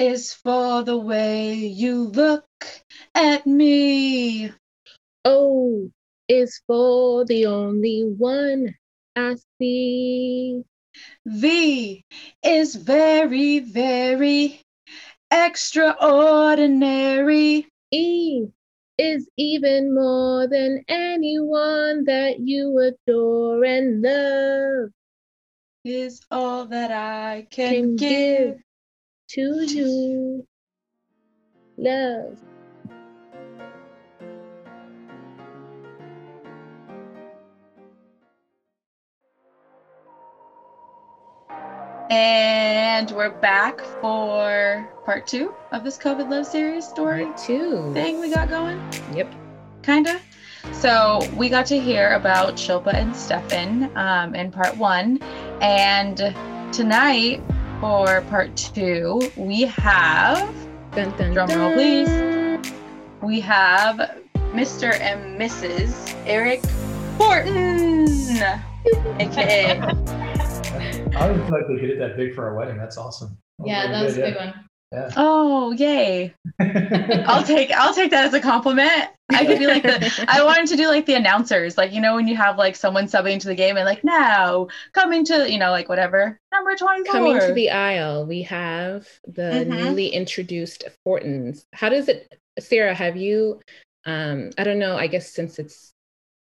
is for the way you look at me. O is for the only one I see. V is very, very extraordinary. E is even more than anyone that you adore and love. Is all that I can, Can give. give to you. Love. And we're back for part two of this COVID love series story Part two. thing we got going. Yep. Kinda. So we got to hear about Shilpa and Stefan um, in part one, and tonight for part two we have Dun, dun, Drum roll, dun. please. we have Mr. and Mrs. Eric Fortin, aka I don't feel like they did it that big for our wedding. That's awesome. Yeah, that was a big one. Yeah. oh yay! I'll take I'll take that as a compliment. I could be like the I wanted to do like the announcers, like you know when you have like someone subbing into the game and like now coming to you know like whatever number twenty four. Coming to the aisle, we have the Mhm. newly introduced Fortins. How does it, Sarah? Have you? Um, I don't know. I guess since it's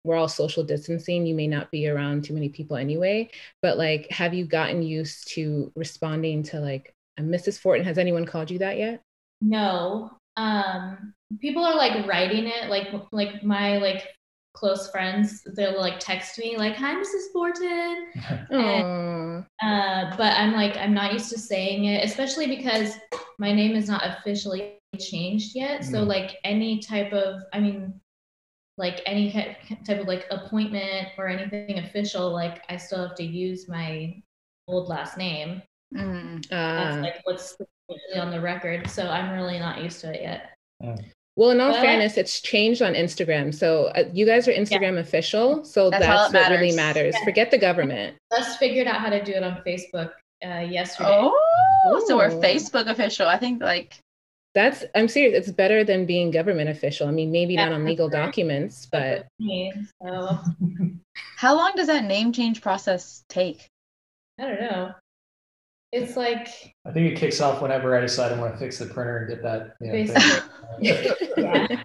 we're all social distancing, you may not be around too many people anyway. But like, have you gotten used to responding to like a Mrs. Fortin? Has anyone called you that yet? No. Um, people are like writing it, like like my like close friends, they'll like text me like, "Hi, Mrs. Fortin," Aw. uh, but I'm like I'm not used to saying it, especially because my name is not officially changed yet. So Mm. like any type of, I mean, like any type of like appointment or anything official, like I still have to use my old last name. Mm. That's Ah. like what's on the record. So I'm really not used to it yet. Well, in all But- fairness, it's changed on Instagram. So uh, you guys are Instagram official. So That's that's, all that what really matters. matters. Yeah. Forget the government. Just figured out how to do it on Facebook uh, yesterday. Oh, so we're Facebook official. I think like That's I'm serious. It's better than being government official. I mean, maybe not on legal sure. documents, but how long does that name change process take? I don't know. It's like I think it kicks off whenever I decide I want to fix the printer and get that. You know, thing. yeah.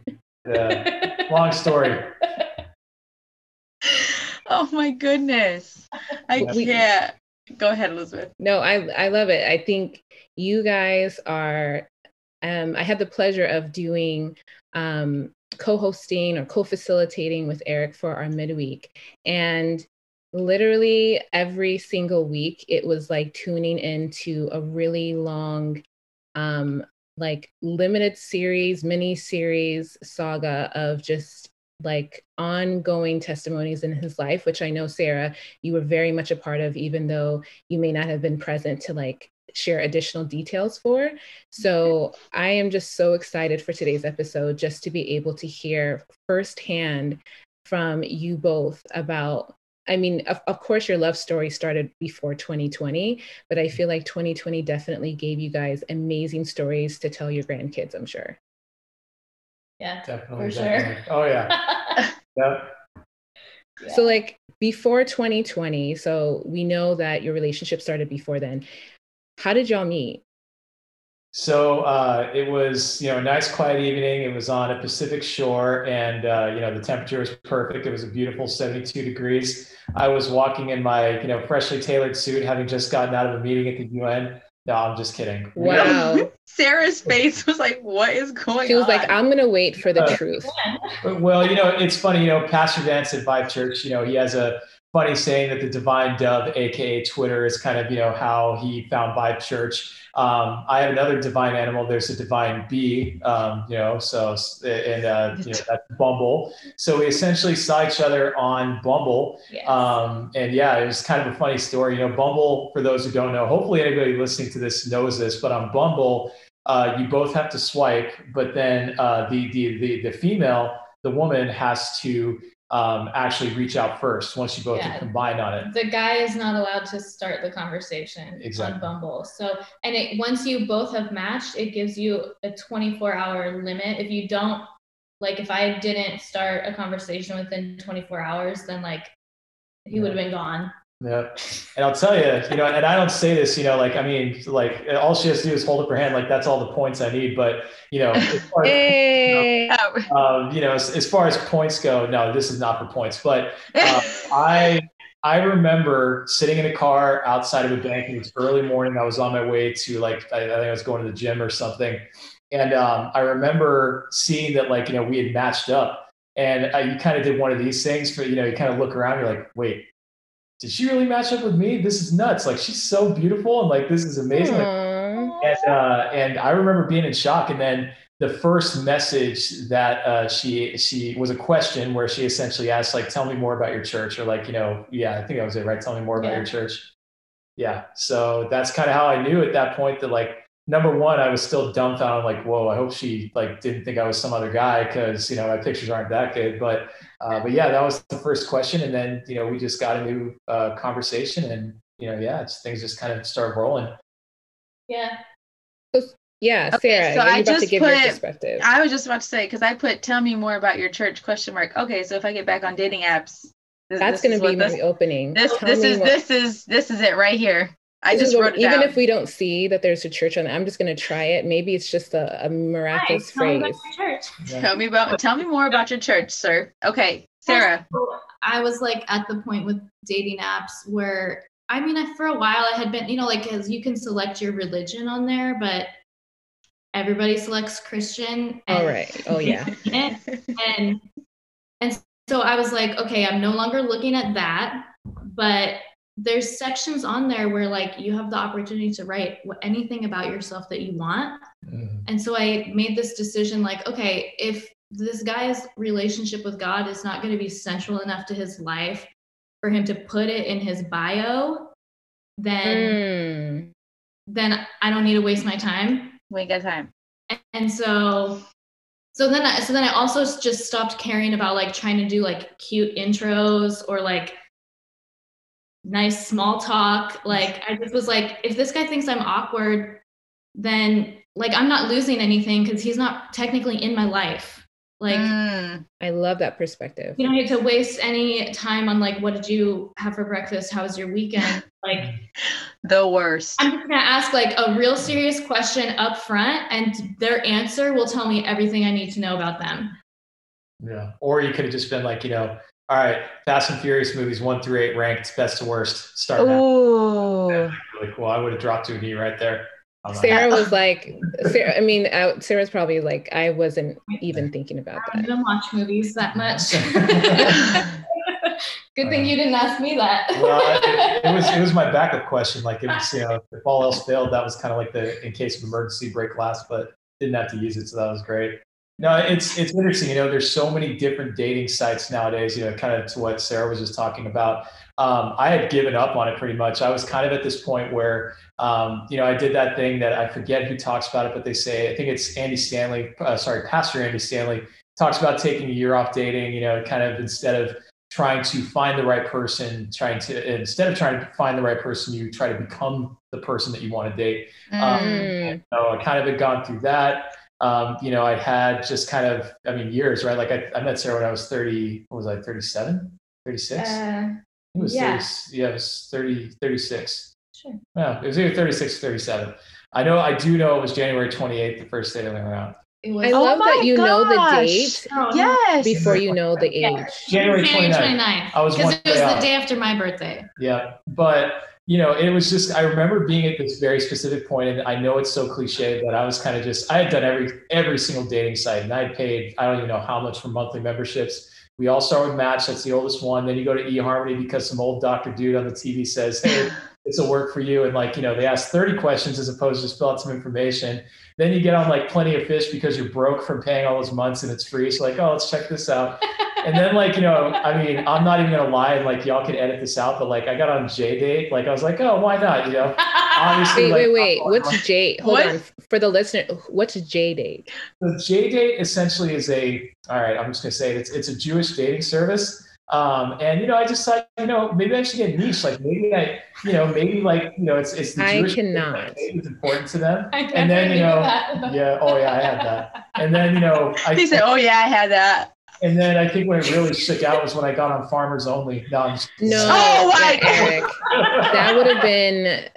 yeah. Long story. Oh my goodness. I We- can't. Go ahead, Elizabeth. no, I I love it. I think you guys are. Um, I had the pleasure of doing um, co-hosting or co-facilitating with Eric for our midweek, and literally every single week it was like tuning into a really long um like limited series mini series saga of just like ongoing testimonies in his life which i know sarah you were very much a part of even though you may not have been present to like share additional details for. So i am just so excited for today's episode just to be able to hear firsthand from you both about I mean, of, of course, your love story started before 2020, but I feel like 2020 definitely gave you guys amazing stories to tell your grandkids, I'm sure. Yeah. Definitely. For sure. Oh yeah. Yep. Yeah. So, like before 2020, so we know that your relationship started before then. How did y'all meet? So uh, it was, you know, a nice quiet evening. It was on a Pacific shore, and uh, you know the temperature was perfect. It was a beautiful 72 degrees. I was walking in my, you know, freshly tailored suit, having just gotten out of a meeting at the UN. No, I'm just kidding. Wow. Sarah's face was like, what is going on? She was on? like, I'm going to wait for the Uh, truth. Well, you know, it's funny. You know, Pastor Vance at Vive Church. You know, he has a funny saying that the divine dove, aka Twitter, is kind of you know how he found Vive Church. Um, I have another divine animal. There's a divine bee. Um, you know, so and uh, you know that's Bumble. So we essentially saw each other on Bumble. Yes. Um, and yeah, it was kind of a funny story. You know, Bumble, for those who don't know, hopefully anybody listening to this knows this, but on Bumble, uh, you both have to swipe, but then uh, the, the, the, the female, the woman has to um, actually reach out first once you both Yeah. have combined on it. the guy is not allowed to start the conversation Exactly. on Bumble. So, and it once you both have matched, it gives you a 24 hour limit. If you don't, like, if I didn't start a conversation within 24 hours, then like he would have been gone. Yeah. And I'll tell you, you know, and I don't say this, you know, like, I mean, like, all she has to do is hold up her hand. Like, that's all the points I need. But, you know, as far as, Hey. Oh. um, you know, as, as far as points go, no, this is not for points. But uh, I, I remember sitting in a car outside of a bank. and It was early morning. I was on my way to like, I, I think I was going to the gym or something. And um, I remember seeing that, like, you know, we had matched up. And uh, you kind of did one of these things, but, you know, you kind of look around, you're like, wait, did she really match up with me? This is nuts. Like, she's so beautiful. And like, this is amazing. Like, and uh, and I remember being in shock. And then the first message that uh, she she was a question where she essentially asked like, "Tell me more about your church," or like, you know, yeah, I think that was it, right? Tell me more about Yeah. your church. Yeah. So that's kind of how I knew at that point that like number one, I was still dumbfounded. Like, whoa, I hope she like didn't think I was some other guy because you know my pictures aren't that good. But uh, but yeah, that was the first question, and then you know we just got into uh, conversation, and you know yeah, it's, things just kind of started rolling. Yeah. Yeah, Okay, Sarah, so you're I about to just give your put- perspective. I was just about to say because I put "Tell me more about your church?" question mark. Okay, so if I get back on dating apps, this, That's going to be what my this, opening. this Tell this is more- this is this is it right here. I just what- wrote even down. if we don't see that there's a church on I'm just going to try it. Maybe it's just a, a miraculous Hi, tell me about phrase. your church. Yeah. tell me about tell me more about your church, sir. Okay, Sarah. I was like at the point with dating apps where I mean, I, for a while I had been, you know, like as you can select your religion on there, but everybody selects Christian. All and- right. Oh, yeah. and and so I was like, okay, I'm no longer looking at that, but there's sections on there where like you have the opportunity to write anything about yourself that you want. Mhm. And so I made this decision like, okay, if this guy's relationship with God is not going to be central enough to his life for him to put it in his bio, then Mm. then I don't need to waste my time. We ain't got time. And so so then I so then I also just stopped caring about like trying to do like cute intros or like nice small talk. Like I just was like, if this guy thinks I'm awkward, then like I'm not losing anything because he's not technically in my life. Like Mm, I love that perspective. you don't need to waste any time on like what did you have for breakfast? How was your weekend? Like the worst. I'm just gonna ask like a real serious question up front, and their answer will tell me everything I need to know about them. Yeah. Or you could have just been like, you know, all right, Fast and Furious movies one through eight ranked best to worst. Start now. Ooh. Really cool. I would have dropped to a knee right there. I'm Sarah was like, Sarah, I mean, uh, Sarah's probably like, I wasn't even thinking about that. I don't even watch movies that much. Good thing you didn't ask me that. well, it, it was it was my backup question. Like it was, you know, if all else failed, that was kind of like the in case of emergency break last, but didn't have to use it, so that was great. No, it's it's interesting. You know, there's so many different dating sites nowadays. You know, kind of to what Sarah was just talking about. Um, I had given up on it pretty much. I was kind of at this point where, um, you know, I did that thing that I forget who talks about it, but they say I think it's Andy Stanley. Uh, sorry, Pastor Andy Stanley talks about taking a year off dating. You know, kind of instead of trying to find the right person, trying to instead of trying to find the right person, you try to become the person that you want to date. Um, Mm. So I kind of had gone through that. Um, you know, I had just kind of, I mean, years, right? Like I, I met Sarah when I was 30, what was I, 37, 36? Uh, it was yeah. 30, yeah, it was 30, 36. sure. Yeah, it was either 36 or 37. I know, I do know it was January 28th, the first day that we went out. Was I Oh love that you know the date Oh, Yes. before you know the Yeah. age. January 29th. 29th. I was because it was the off. day after my birthday. Yeah, but you know, it was just I remember being at this very specific point, and I know it's so cliche, but I was kind of just I had done every every single dating site, and I had paid I don't even know how much for monthly memberships. We all start with Match, that's the oldest one. Then you go to eHarmony because some old doctor dude on the TV says, "Hey, this will work for you," and like you know, they ask thirty questions as opposed to just fill out some information. Then you get on like Plenty of Fish because you're broke from paying all those months and it's free. So like, oh, let's check this out. And then like, you know, I mean, I'm not even gonna lie, and like y'all can edit this out, but like I got on JDate, like I was like, oh, why not? You know, obviously Wait, like, wait, wait. What's J? Hold What? on. For the listener, what's JDate? the J date essentially is a all right, I'm just gonna say it, it's it's a Jewish dating service. Um, and you know, I just thought, you know, maybe I should get niche. Like maybe I, you know, maybe like you know, it's it's the I Jewish cannot. thing, it's important to them. And then you know, yeah, oh yeah, I had that. And then you know, I He said, "Oh yeah, I had that." And then I think when it really shook out was when I got on Farmers Only. No, I'm just No, Oh my Eric, that would have been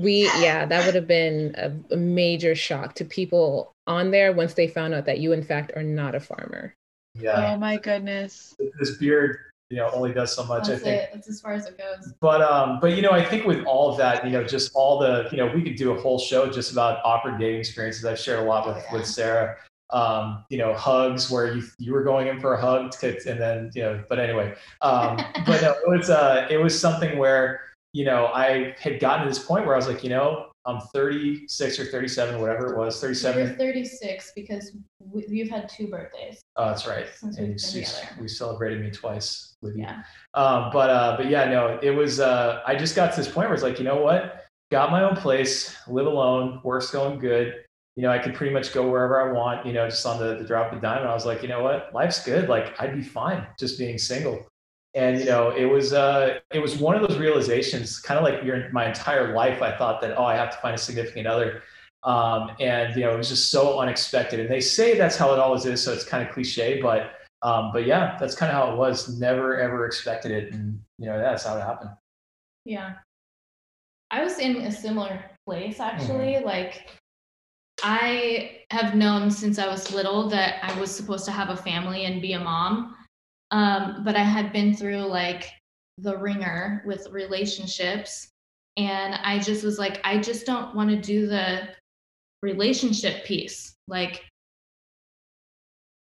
we yeah that would have been a, a major shock to people on there once they found out that you in fact are not a farmer yeah, Oh my goodness. this beard, you know, only does so much. That's I think. it. That's as far as it goes. But um, but you know, I think with all of that, you know, just all the, you know, we could do a whole show just about awkward dating experiences. I've shared a lot with Yeah. with Sarah. Um, you know, hugs where you you were going in for a hug, to, and then you know, but anyway, um, but no, it was uh, it was something where you know I had gotten to this point where I was like, you know, I'm 36 or 37, whatever it was, 37. You're 36 because we, you've had two birthdays. Oh, that's right. And we've you, been you- together. we celebrated me twice with you. Yeah. Um, but uh, but yeah, no, it was. Uh, I just got to this point where it's like, you know what? Got my own place, live alone, work's going good. You know, I could pretty much go wherever I want. You know, just on the, the drop of dime. And I was like, you know what? Life's good. Like I'd be fine just being single. And you know, it was uh, it was one of those realizations, kind of like your my entire life. I thought that oh, I have to find a significant other. Um, and you know, it was just so unexpected. And they say that's how it always is, so it's kind of cliche, but um, but yeah, that's kind of how it was. Never ever expected it, and you know that's how it happened. Yeah. I was in a similar place actually. Like, I have known since I was little that I was supposed to have a family and be a mom. Um, but I had been through like the ringer with relationships. And I just was like, I just don't want to do the relationship piece. Like,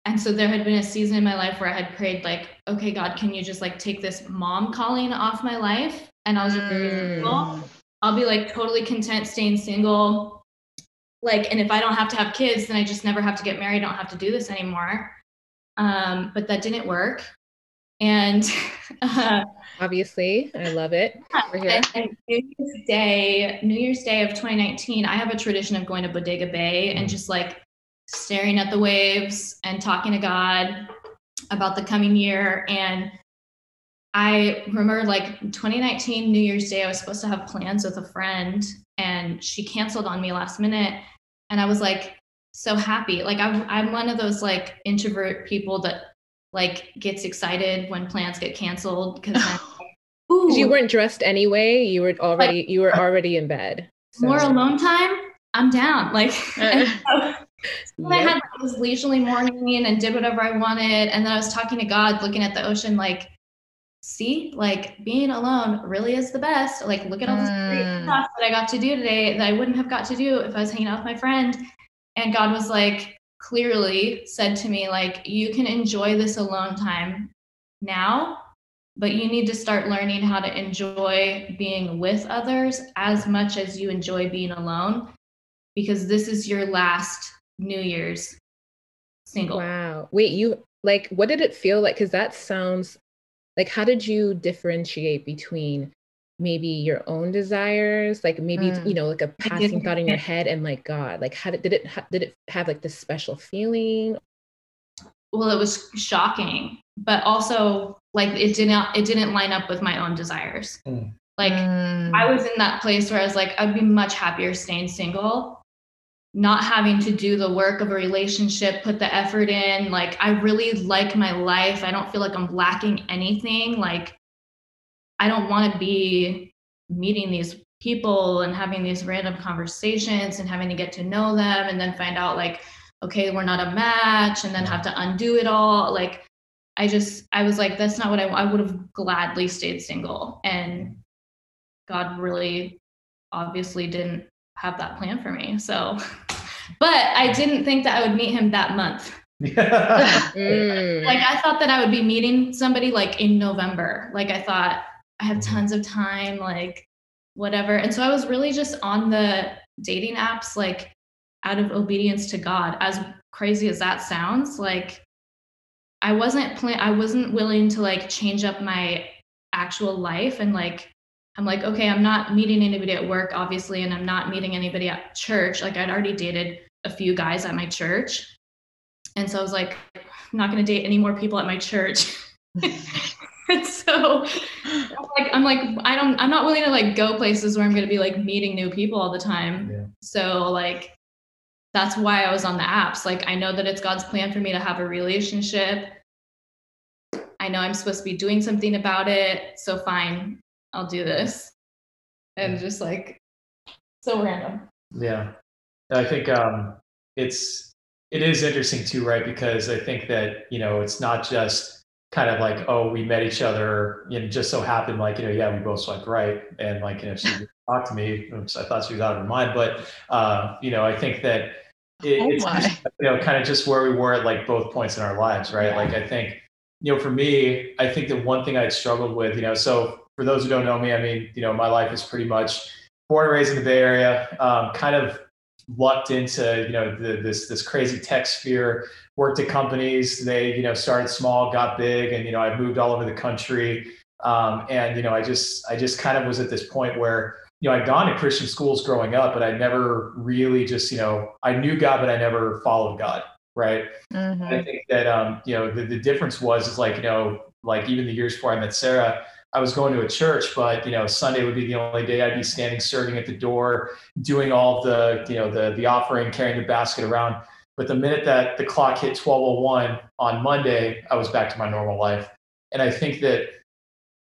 and so there had been a season in my life where I had prayed, like, okay, God, can you just like take this mom calling off my life? And I was just Mm. I'll be like totally content staying single. Like, and if I don't have to have kids, then I just never have to get married. I don't have to do this anymore. Um, but that didn't work. And uh, obviously i love it We're here. New Year's Day, New Year's Day of 2019, I have a tradition of going to Bodega Bay and just like staring at the waves and talking to God about the coming year. And I remember like 2019 New Year's Day, I was supposed to have plans with a friend and she canceled on me last minute. And I was like so happy. Like I'm I'm one of those like introvert people that like gets excited when plans get canceled because you weren't dressed anyway you were already you were uh, already in bed so- more alone time, I'm down. Like uh. and so when I had like, this leisurely morning and did whatever I wanted, and then I was talking to God, looking at the ocean, like, see, like being alone really is the best. Like, look at all this great Mm. stuff that I got to do today that I wouldn't have got to do if I was hanging out with my friend. And God was like, clearly said to me, like, you can enjoy this alone time now, but you need to start learning how to enjoy being with others as much as you enjoy being alone because this is your last New Year's single. wow wait you like what did it feel like because that sounds like how did you differentiate between maybe your own desires like maybe Mm. you know like a passing thought in your head and like god like how did, did it ha- did it have like this special feeling Well, it was shocking, but also like it didn't it didn't line up with my own desires. Mm. Like Mm. I was in that place where I was like, I'd be much happier staying single, not having to do the work of a relationship, put the effort in. Like, I really like my life. I don't feel like I'm lacking anything. Like, I don't want to be meeting these people and having these random conversations and having to get to know them and then find out, like, okay, we're not a match and then have to undo it all. Like, I just, I was like, that's not what I, I would have gladly stayed single. And God really obviously didn't have that plan for me. So, but I didn't think that I would meet him that month. Mm. Like I thought that I would be meeting somebody like in November. Like I thought I have tons of time, like whatever. And so I was really just on the dating apps, like out of obedience to God. As crazy as that sounds, like I wasn't plan I wasn't willing to like change up my actual life and like I'm like, okay, I'm not meeting anybody at work, obviously, and I'm not meeting anybody at church. Like I'd already dated a few guys at my church. And so I was like, I'm not going to date any more people at my church. and so I'm like I'm like I don't I'm not willing to like go places where I'm gonna be like meeting new people all the time. Yeah. So like that's why I was on the apps. Like I know that it's God's plan for me to have a relationship. I know I'm supposed to be doing something about it. So fine, I'll do this. And just like so random. Yeah. I think um, it's it is interesting too, right? Because I think that you know it's not just kind of like oh we met each other and just so happened like you know yeah we both swiped right and like you know she talked to me I thought she was out of her mind but uh, you know I think that it, Oh it's just, you know kind of just where we were at like both points in our lives right Yeah. like I think you know for me I think the one thing I'd struggled with you know so for those who don't know me I mean you know my life is pretty much born and raised in the Bay Area um, kind of lucked into you know the, this this crazy tech sphere worked at companies they you know started small got big and you know i moved all over the country um, and you know i just i just kind of was at this point where you know i'd gone to christian schools growing up but i never really just you know i knew god but i never followed god right Mhm. I think that um, you know the, the difference was is like you know like even the years before I met Sarah, I was going to a church, but you know Sunday would be the only day I'd be standing serving at the door, doing all the you know the the offering, carrying the basket around. But the minute that the clock hit 12:01 on Monday, I was back to my normal life. And I think that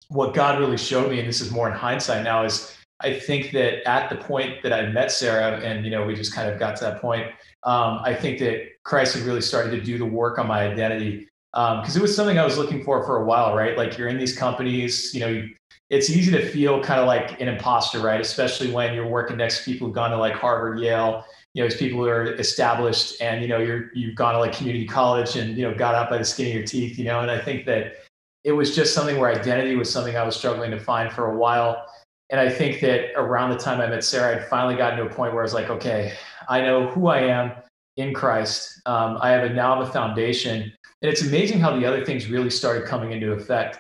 what God really showed me, and this is more in hindsight now, is I think that at the point that I met Sarah, and you know we just kind of got to that point, um, I think that Christ had really started to do the work on my identity because it was something I was looking for for a while, right? Like you're in these companies, you know, it's easy to feel kind of like an imposter, right? Especially when you're working next to people who've gone to like Harvard, Yale, you know, it's people who are established, and you know, you're you've gone to like community college and you know got out by the skin of your teeth, you know. And I think that it was just something where identity was something I was struggling to find for a while. And I think that around the time I met Sarah, I'd finally gotten to a point where I was like, okay, I know who I am in Christ. Um, I have a now have a foundation, and it's amazing how the other things really started coming into effect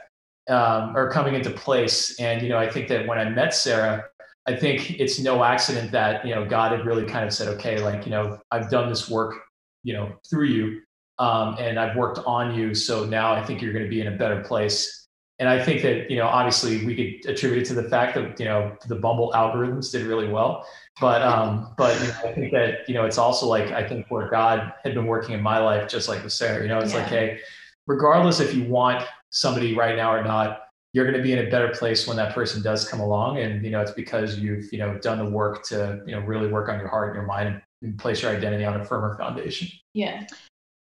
um, or coming into place. And you know, I think that when I met Sarah, I think it's no accident that you know God had really kind of said, okay, like you know, I've done this work, you know, through you, um, and I've worked on you. So now I think you're going to be in a better place. And I think that you know, obviously, we could attribute it to the fact that you know the Bumble algorithms did really well. But um, but you know, I think that you know, it's also like I think where God had been working in my life, just like with Sarah. You know, it's like, hey, regardless if you want somebody right now or not, you're going to be in a better place when that person does come along. And you know, it's because you've you know done the work to you know really work on your heart and your mind and place your identity on a firmer foundation. Yeah.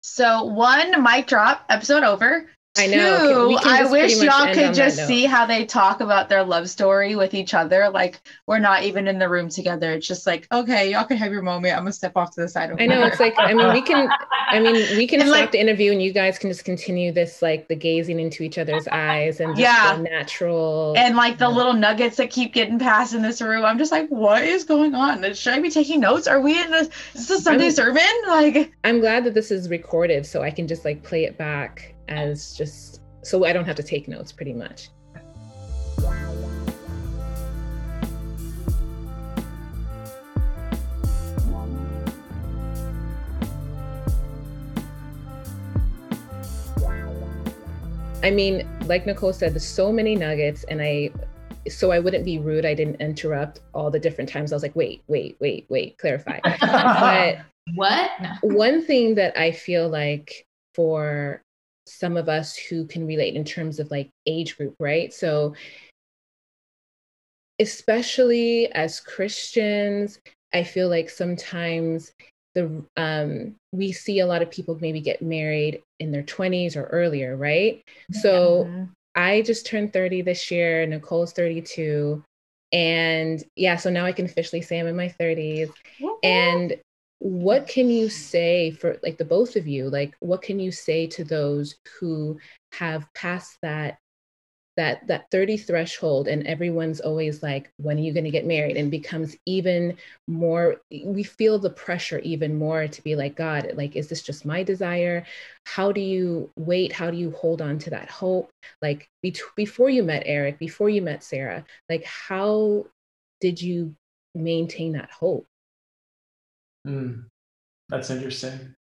So one mic drop, episode over. I know. Can- we Two, can I wish y'all could just see how they talk about their love story with each other. Like we're not even in the room together. It's just like, okay, y'all can have your moment. I'm gonna step off to the side. I know here." it's like I mean we can I mean we can And, stop like- the interview and you guys can just continue this like the gazing into each other's eyes and just Yeah. the natural and like the little nuggets that keep getting passed in this room. I'm just like, what is going on? Should I be taking notes? Are we in this? is this a Sunday I'm- sermon? Like I'm glad that this is recorded so I can just like play it back as just so I don't have to take notes pretty much. I mean, like Nicole said, there's so many nuggets, and I, so I wouldn't be rude. I didn't interrupt all the different times. I was like, wait, wait, wait, wait, clarify. but What? No. one thing that I feel like for some of us who can relate in terms of like age group, right? So, especially as Christians, I feel like sometimes the um, we see a lot of people maybe get married in their 20s or earlier, right? So Mhm. I just turned 30 this year. Nicole's 32. And yeah, so now I can officially say I'm in my 30s. And what can you say for like the both of you? Like, what can you say to those who have passed that that that 30 threshold and everyone's always like when are you going to get married? and becomes even more we feel the pressure even more to be like god like is this just my desire? How do you wait? How do you hold on to that hope? Like bet- before you met eric before you met sarah like how did you maintain that hope Hmm. That's interesting.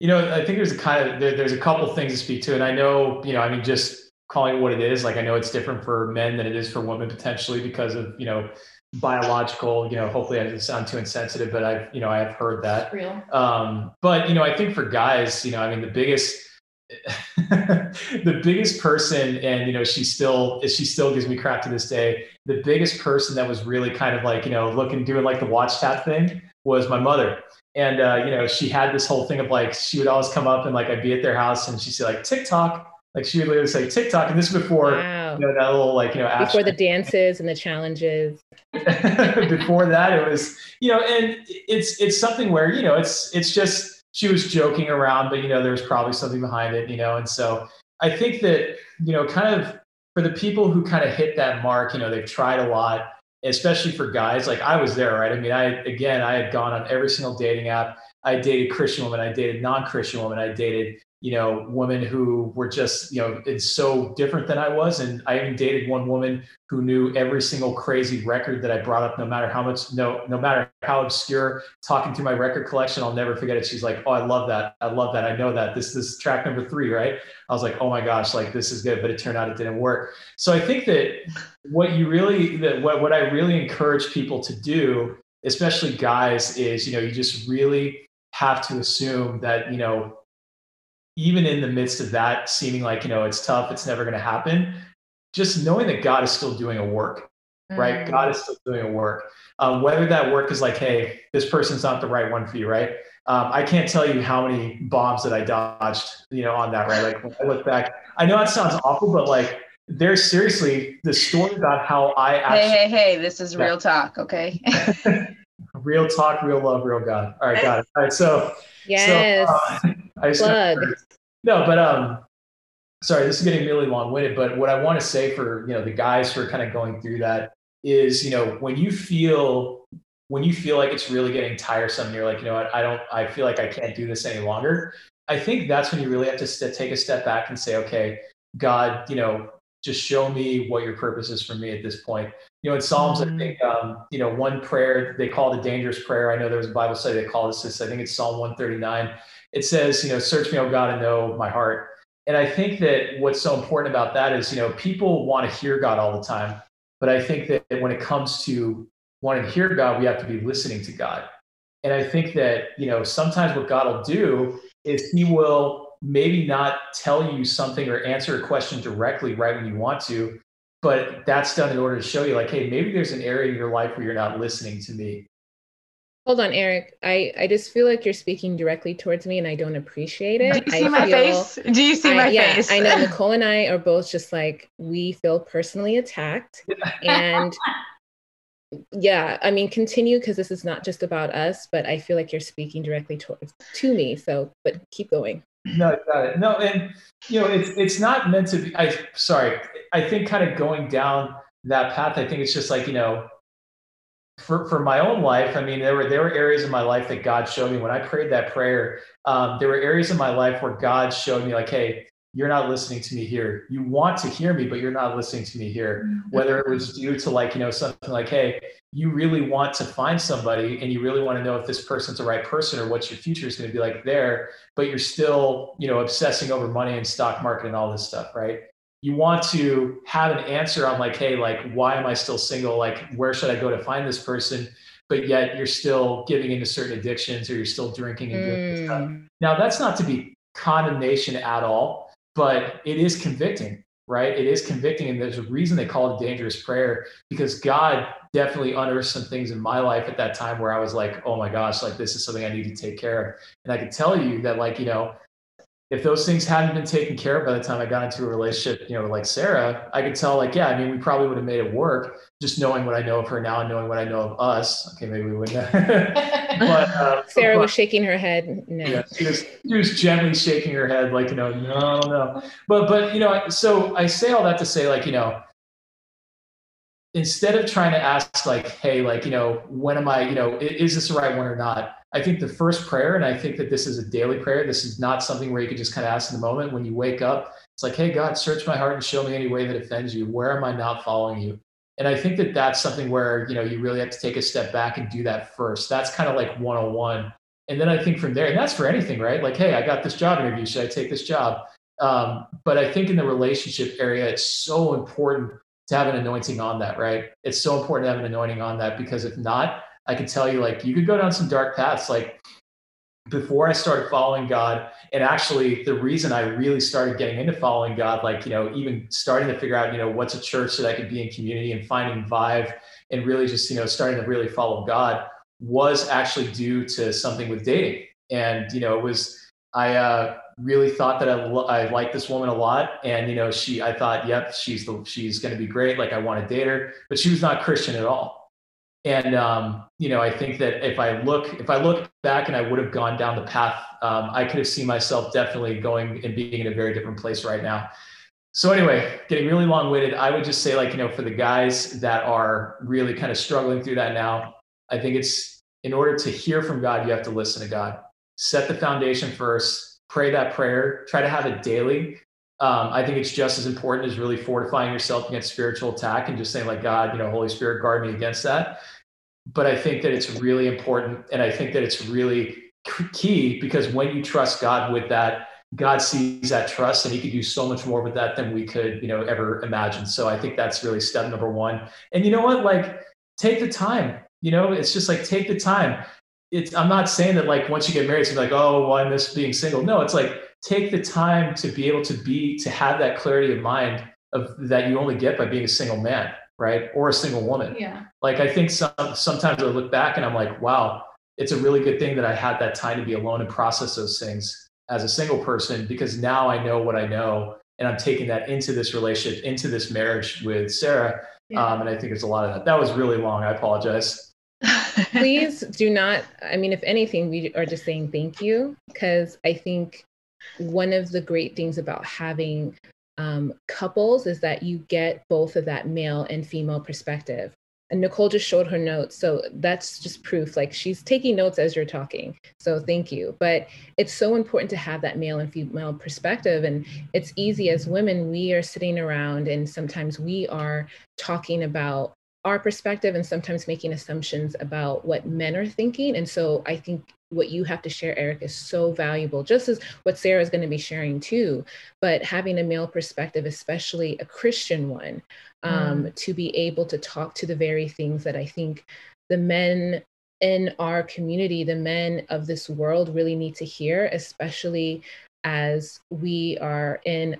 You know, I think there's a kind of there, there's a couple things to speak to, and I know, you know, I mean, just calling it what it is. Like I know it's different for men than it is for women potentially because of you know biological. You know, hopefully I didn't sound too insensitive, but I've you know I have heard that. Real. Um, but you know, I think for guys, you know, I mean, the biggest. the biggest person and you know she still she still gives me crap to this day. The biggest person that was really kind of like you know looking doing like the watch tap thing was my mother. And uh, you know she had this whole thing of like she would always come up and like i'd be at their house and she'd say like tiktok like she would literally say tiktok and this is before Wow. you know that little like you know Before the dances and the challenges. before that it was you know and it's it's something where you know it's it's just she was joking around but you know there's probably something behind it you know? And so i think that you know kind of for the people who kind of hit that mark you know they've tried a lot especially for guys like i was there right? I mean i again i had gone on every single dating app. I dated christian women i dated non-christian women i dated you know women who were just you know it's so different than i was and i even dated one woman who knew every single crazy record that I brought up, no matter how much, no, no matter how obscure. Talking through my record collection, I'll never forget it. She's like, "Oh, I love that. I love that. I know that. This, this track number three, right?" I was like, "Oh my gosh, like this is good," but it turned out it didn't work. So I think that what you really, that what what I really encourage people to do, especially guys, is you know you just really have to assume that you know even in the midst of that seeming like you know it's tough, it's never going to happen just knowing that God is still doing a work, right? Mm. God is still doing a work. Um, whether that work is like, hey, this person's not the right one for you, right? Um, I can't tell you how many bombs that I dodged, you know, on that, right? Like when I look back, I know that sounds awful, but like there's seriously the story about how I Hey, actually hey, hey, this is Yeah. real talk, okay? real talk, real love, real God. All right, got it. All right, so Yes. So, uh, I Plug. no, but um, sorry, this is getting really long-winded. But what I want to say for you know the guys who are kind of going through that is you know when you feel when you feel like it's really getting tiresome, and you're like, you know what, I don't, I feel like I can't do this any longer. I think that's when you really have to st- take a step back and say, okay, God, you know, just show me what your purpose is for me at this point. You know, in Psalms, Mhm. I think, um, you know, one prayer they call it a dangerous prayer. I know there was a Bible study they call this this. I think it's Psalm 139. It says, you know, search me, oh God, and know my heart. And I think that what's so important about that is, you know, people want to hear God all the time. But I think that when it comes to wanting to hear God, we have to be listening to God. And I think that, you know, sometimes what God will do is he will maybe not tell you something or answer a question directly right when you want to, but that's done in order to show you, like, hey, maybe there's an area in your life where you're not listening to me. Hold on, Eric. I, I just feel like you're speaking directly towards me and I don't appreciate it. Do you see I my feel- face? Do you see I- my yeah, face? I know Nicole and I are both just like we feel personally attacked. And yeah, I mean continue because this is not just about us, but I feel like you're speaking directly towards to me. So but keep going. No, got it. No, and you know, it's it's not meant to be. I sorry. I think kind of going down that path. I think it's just like you know, for for my own life. I mean, there were there were areas in my life that God showed me when I prayed that prayer. Um, there were areas in my life where God showed me like, hey, you're not listening to me here. You want to hear me, but you're not listening to me here. Whether it was due to like you know something like, hey, you really want to find somebody and you really want to know if this person's the right person or what your future is going to be like there but you're still you know obsessing over money and stock market and all this stuff right you want to have an answer on like hey like why am i still single? Like where should i go to find this person? But yet you're still giving into certain addictions or you're still drinking and doing stuff. Mm. now that's not to be condemnation at all but it is convicting right? It is convicting and there's a reason they call it a dangerous prayer because god definitely unearthed some things in my life at that time where i was like oh my gosh like this is something i need to take care of. And i can tell you that like you know if those things hadn't been taken care of by the time I got into a relationship, you know, like Sarah, I could tell like, yeah, I mean, we probably would have made it work just knowing what I know of her now and knowing what I know of us. Okay, maybe we wouldn't. but uh, Sarah but- was shaking her head. No. yeah, she was, she was gently shaking her head, like, you know, no, no. But, but, you know, so I say all that to say, like, you know, instead of trying to ask, like, hey, like, you know, when am I, you know, is this the right one or not? I think the first prayer, and I think that this is a daily prayer. This is not something where you can just kind of ask in the moment when you wake up. It's like, hey, God, search my heart and show me any way that offends you. Where am I not following you? And I think that that's something where, you know, you really have to take a step back and do that first. That's kind of like 101. And then I think from there, and that's for anything, right? Like, hey, I got this job interview. Should I take this job? Um, but I think in the relationship area, it's so important to have an anointing on that, right? It's so important to have an anointing on that because if not, I can tell you, like, you could go down some dark paths. Like, before I started following God, and actually the reason I really started getting into following God, like, you know, even starting to figure out, you know, what's a church that I could be in community and finding Vive and really just, you know, starting to really follow God was actually due to something with dating. And, you know, it was, I uh, really thought that I, I liked this woman a lot. And, you know, she, I thought, yep, she's the, she's going to be great. Like I want to date her, but she was not Christian at all. And, um, you know, I think that if I look, if I look back and I would have gone down the path, um, I could have seen myself definitely going and being in a very different place right now. So anyway, getting really long-winded, I would just say like, you know, for the guys that are really kind of struggling through that now, I think it's in order to hear from God, you have to listen to God. Set the foundation first, pray that prayer, try to have it daily. Um, I think it's just as important as really fortifying yourself against spiritual attack and just saying, like, God, you know, Holy Spirit, guard me against that. But I think that it's really important. And I think that it's really key because when you trust God with that, God sees that trust and he could do so much more with that than we could, you know, ever imagine. So I think that's really step number one. And you know what? Like, take the time. You know, it's just like take the time. It's I'm not saying that like once you get married, it's like, oh, well, I miss being single. No, it's like take the time to be able to be to have that clarity of mind of that you only get by being a single man, right? Or a single woman. Yeah. Like I think some sometimes I look back and I'm like, wow, it's a really good thing that I had that time to be alone and process those things as a single person because now I know what I know and I'm taking that into this relationship, into this marriage with Sarah. Yeah. Um, and I think it's a lot of that. That was really long. I apologize. Please do not. I mean, if anything, we are just saying thank you because I think one of the great things about having um, couples is that you get both of that male and female perspective. And Nicole just showed her notes. So that's just proof. Like she's taking notes as you're talking. So thank you. But it's so important to have that male and female perspective. And it's easy as women, we are sitting around and sometimes we are talking about our perspective and sometimes making assumptions about what men are thinking. And so I think what you have to share, Eric, is so valuable, just as what Sarah is going to be sharing too. But having a male perspective, especially a Christian one, um, mm. to be able to talk to the very things that I think the men in our community, the men of this world really need to hear, especially as we are in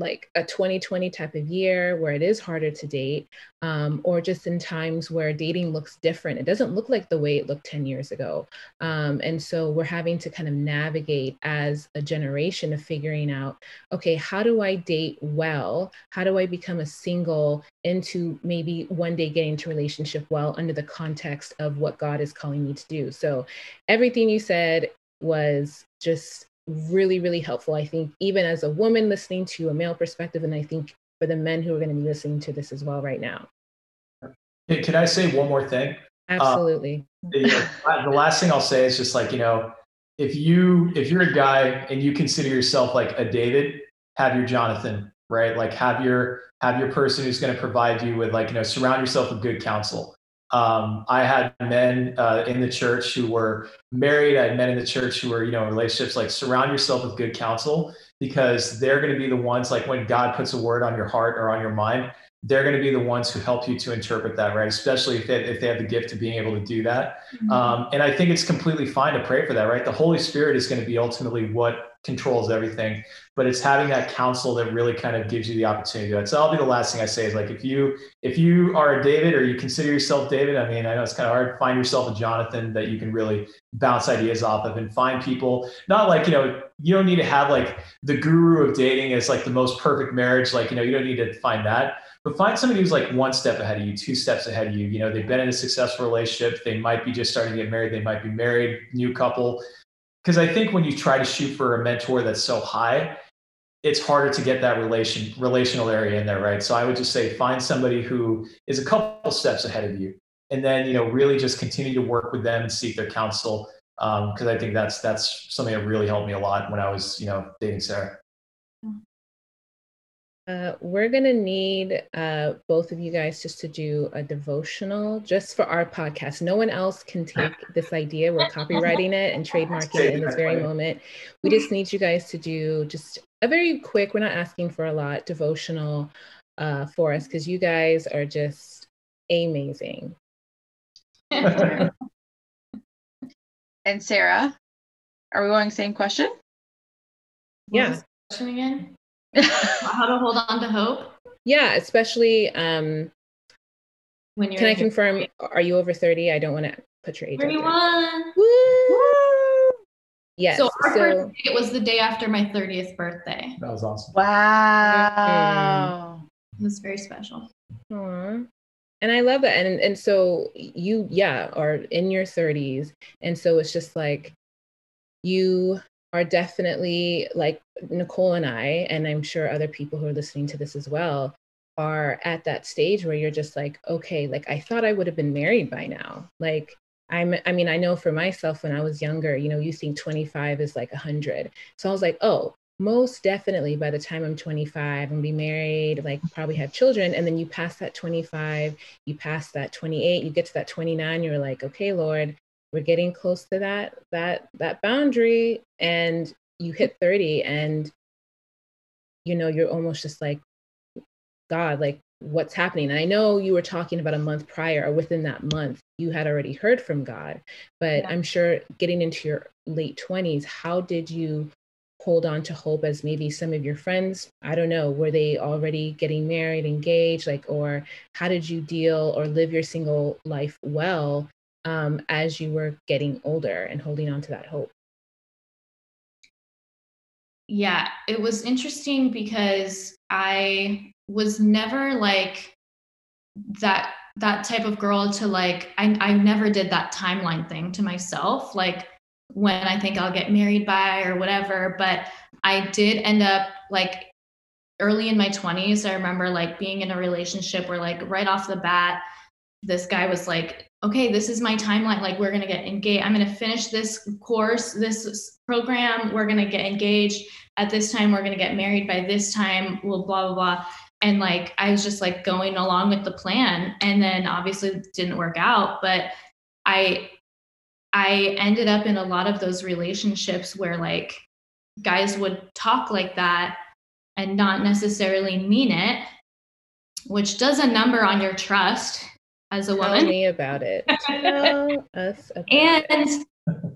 like a 2020 type of year where it is harder to date, um, or just in times where dating looks different. It doesn't look like the way it looked 10 years ago. Um, and so we're having to kind of navigate as a generation of figuring out okay, how do I date well? How do I become a single into maybe one day getting into relationship well under the context of what God is calling me to do? So everything you said was just really, really helpful. I think even as a woman listening to a male perspective, and I think for the men who are going to be listening to this as well right now. Can I say one more thing? Uh, Absolutely. the, uh, the last thing I'll say is just like, you know, if you if you're a guy and you consider yourself like a David, have your Jonathan, right? Like have your have your person who's going to provide you with like, you know, surround yourself with good counsel. Um, I had men uh, in the church who were married. I had men in the church who were, you know, in relationships. Like surround yourself with good counsel because they're going to be the ones. Like when God puts a word on your heart or on your mind, they're going to be the ones who help you to interpret that, right? Especially if they, if they have the gift of being able to do that. Mm-hmm. Um, and I think it's completely fine to pray for that, right? The Holy Spirit is going to be ultimately what controls everything but it's having that counsel that really kind of gives you the opportunity to do it so that'll be the last thing i say is like if you if you are a david or you consider yourself david i mean i know it's kind of hard. To find yourself a jonathan that you can really bounce ideas off of and find people not like you know you don't need to have like the guru of dating as like the most perfect marriage like you know you don't need to find that but find somebody who's like one step ahead of you two steps ahead of you. You know they've been in a successful relationship. They might be just starting to get married. They might be married new couple because I think when you try to shoot for a mentor that's so high, it's harder to get that relation relational area in there, right? So I would just say find somebody who is a couple steps ahead of you, and then you know really just continue to work with them and seek their counsel because um, I think that's that's something that really helped me a lot when I was you know dating Sarah. Uh, we're going to need uh, both of you guys just to do a devotional just for our podcast. No one else can take this idea. We're copyrighting it and trademarking it in this very moment. We just need you guys to do just a very quick, we're not asking for a lot, devotional uh, for us because you guys are just amazing. and Sarah, are we going same question? Yeah. question again? How to hold on to hope? Yeah, especially um, when you're. Can I confirm? Are you over thirty? I don't want to put your age. Thirty-one. Woo! Yes. So our so, birthday, it was the day after my thirtieth birthday. That was awesome. Wow. Mm-hmm. It was very special. Aww. And I love that. And and so you, yeah, are in your 30s. And so it's just like you are definitely like Nicole and I, and I'm sure other people who are listening to this as well, are at that stage where you're just like, okay, like I thought I would have been married by now. Like I'm, I mean, I know for myself when I was younger, you know, you think 25 is like 100. So I was like, oh, most definitely by the time I'm 25 and be married, like probably have children. And then you pass that 25, you pass that 28, you get to that 29, you're like, okay, Lord, we're getting close to that, that, that boundary. And you hit 30 and, you know, you're almost just like, God, like what's happening? And I know you were talking about a month prior or within that month, you had already heard from God, but yeah. I'm sure getting into your late 20s, how did you hold on to hope as maybe some of your friends i don't know were they already getting married engaged like or how did you deal or live your single life well um, as you were getting older and holding on to that hope yeah it was interesting because i was never like that that type of girl to like I, I never did that timeline thing to myself like when I think I'll get married by or whatever. But I did end up like early in my 20s. I remember like being in a relationship where, like, right off the bat, this guy was like, okay, this is my timeline. Like, we're going to get engaged. I'm going to finish this course, this program. We're going to get engaged at this time. We're going to get married by this time. Well, blah, blah, blah. And like, I was just like going along with the plan. And then obviously it didn't work out. But I I ended up in a lot of those relationships where like guys would talk like that and not necessarily mean it, which does a number on your trust as a Tell woman. me about it. Tell us about and it.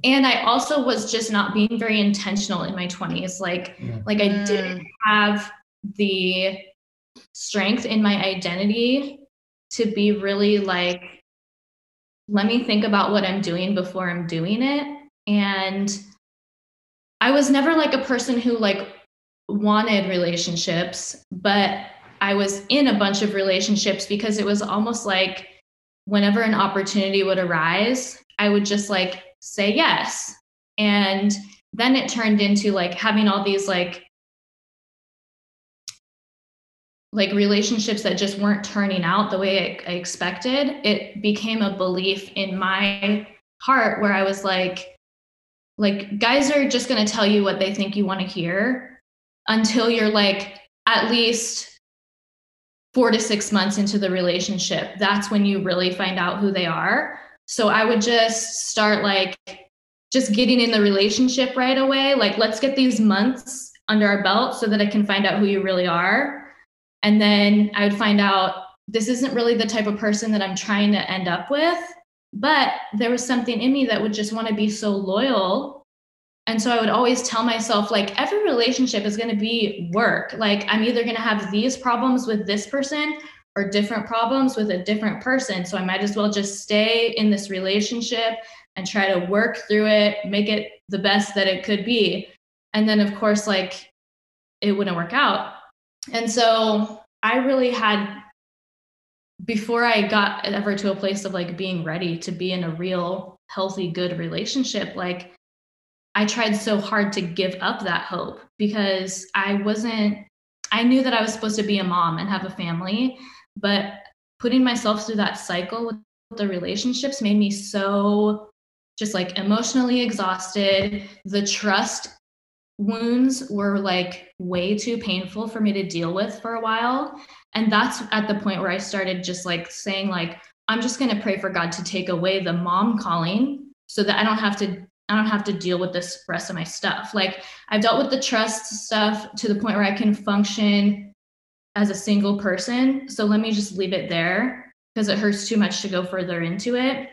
and I also was just not being very intentional in my 20s. Like yeah. like I mm. didn't have the strength in my identity to be really like let me think about what I'm doing before I'm doing it. And I was never like a person who like wanted relationships, but I was in a bunch of relationships because it was almost like whenever an opportunity would arise, I would just like say yes. And then it turned into like having all these like like relationships that just weren't turning out the way I, I expected, it became a belief in my heart where I was like, like guys are just going to tell you what they think you want to hear until you're like at least four to six months into the relationship. That's when you really find out who they are. So I would just start like just getting in the relationship right away. Like, let's get these months under our belt so that I can find out who you really are and then I would find out this isn't really the type of person that I'm trying to end up with. But there was something in me that would just want to be so loyal. And so I would always tell myself, like, every relationship is going to be work. Like, I'm either going to have these problems with this person or different problems with a different person. So I might as well just stay in this relationship and try to work through it, make it the best that it could be. And then, of course, like, it wouldn't work out. And so I really had, before I got ever to a place of like being ready to be in a real, healthy, good relationship, like I tried so hard to give up that hope because I wasn't, I knew that I was supposed to be a mom and have a family, but putting myself through that cycle with the relationships made me so just like emotionally exhausted. The trust wounds were like way too painful for me to deal with for a while and that's at the point where i started just like saying like i'm just going to pray for god to take away the mom calling so that i don't have to I don't have to deal with this rest of my stuff. Like I've dealt with the trust stuff to the point where I can function as a single person. So let me just leave it there because it hurts too much to go further into it.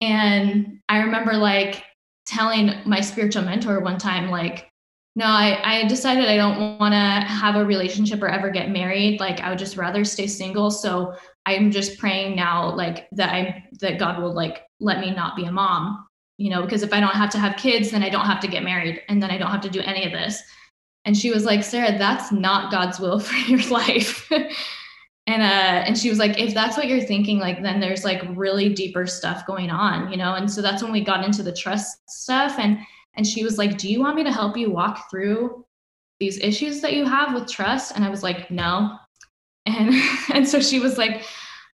And I remember like telling my spiritual mentor one time, like, no, I, I decided I don't want to have a relationship or ever get married. Like I would just rather stay single. So I'm just praying now, like that I that God will like let me not be a mom, you know, because if I don't have to have kids, then I don't have to get married and then I don't have to do any of this. And she was like, Sarah, that's not God's will for your life. and uh and she was like if that's what you're thinking like then there's like really deeper stuff going on you know and so that's when we got into the trust stuff and and she was like do you want me to help you walk through these issues that you have with trust and i was like no and and so she was like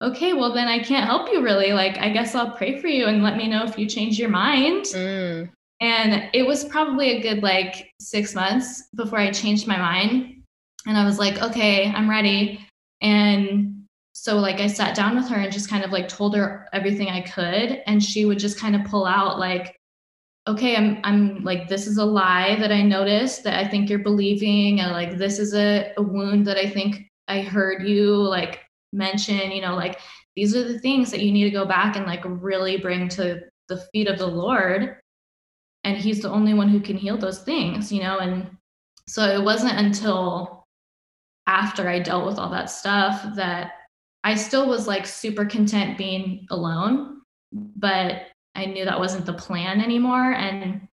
okay well then i can't help you really. Like i guess i'll pray for you and let me know if you change your mind. Mm. and it was probably a good like six months before i changed my mind. And i was like okay i'm ready. And so like I sat down with her and just kind of like told her everything I could. And she would just kind of pull out like okay I'm I'm like this is a lie that I noticed that I think you're believing. And like this is a, a wound that I think I heard you like mention you know like these are the things that you need to go back and like really bring to the feet of the Lord and he's the only one who can heal those things you know and so it wasn't until after I dealt with all that stuff that I still was like super content being alone, but I knew that wasn't the plan anymore and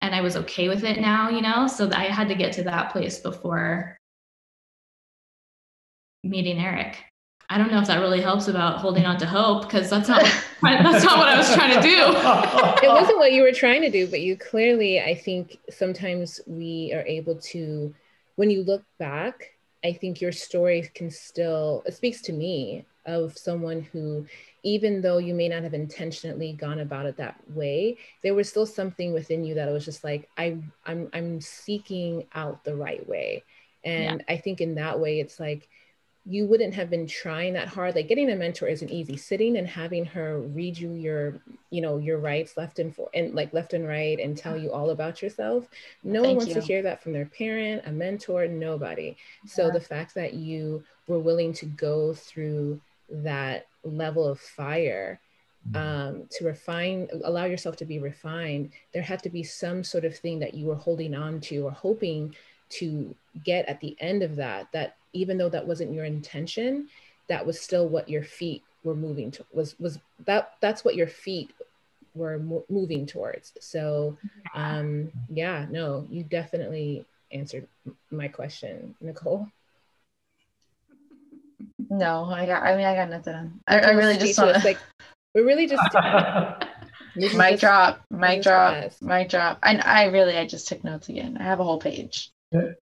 and I was okay with it now, you know? So I had to get to that place before meeting Eric. I don't know if that really helps about holding on to hope because that's not that's not what I was trying to do. it wasn't what you were trying to do, but you clearly I think sometimes we are able to when you look back I think your story can still, it speaks to me of someone who, even though you may not have intentionally gone about it that way, there was still something within you that was just like, I, I'm, I'm seeking out the right way. And yeah. I think in that way, it's like, you wouldn't have been trying that hard like getting a mentor isn't easy sitting and having her read you your you know your rights left and for and like left and right and tell you all about yourself no Thank one wants you. to hear that from their parent a mentor nobody yeah. so the fact that you were willing to go through that level of fire mm-hmm. um, to refine allow yourself to be refined there had to be some sort of thing that you were holding on to or hoping to get at the end of that that even though that wasn't your intention that was still what your feet were moving to was was that that's what your feet were mo- moving towards. So um yeah no you definitely answered my question nicole. No i got i mean i got nothing. I, I really just want like we're really just mic drop mic drop mic drop. And I really i just took notes again. I have a whole page. But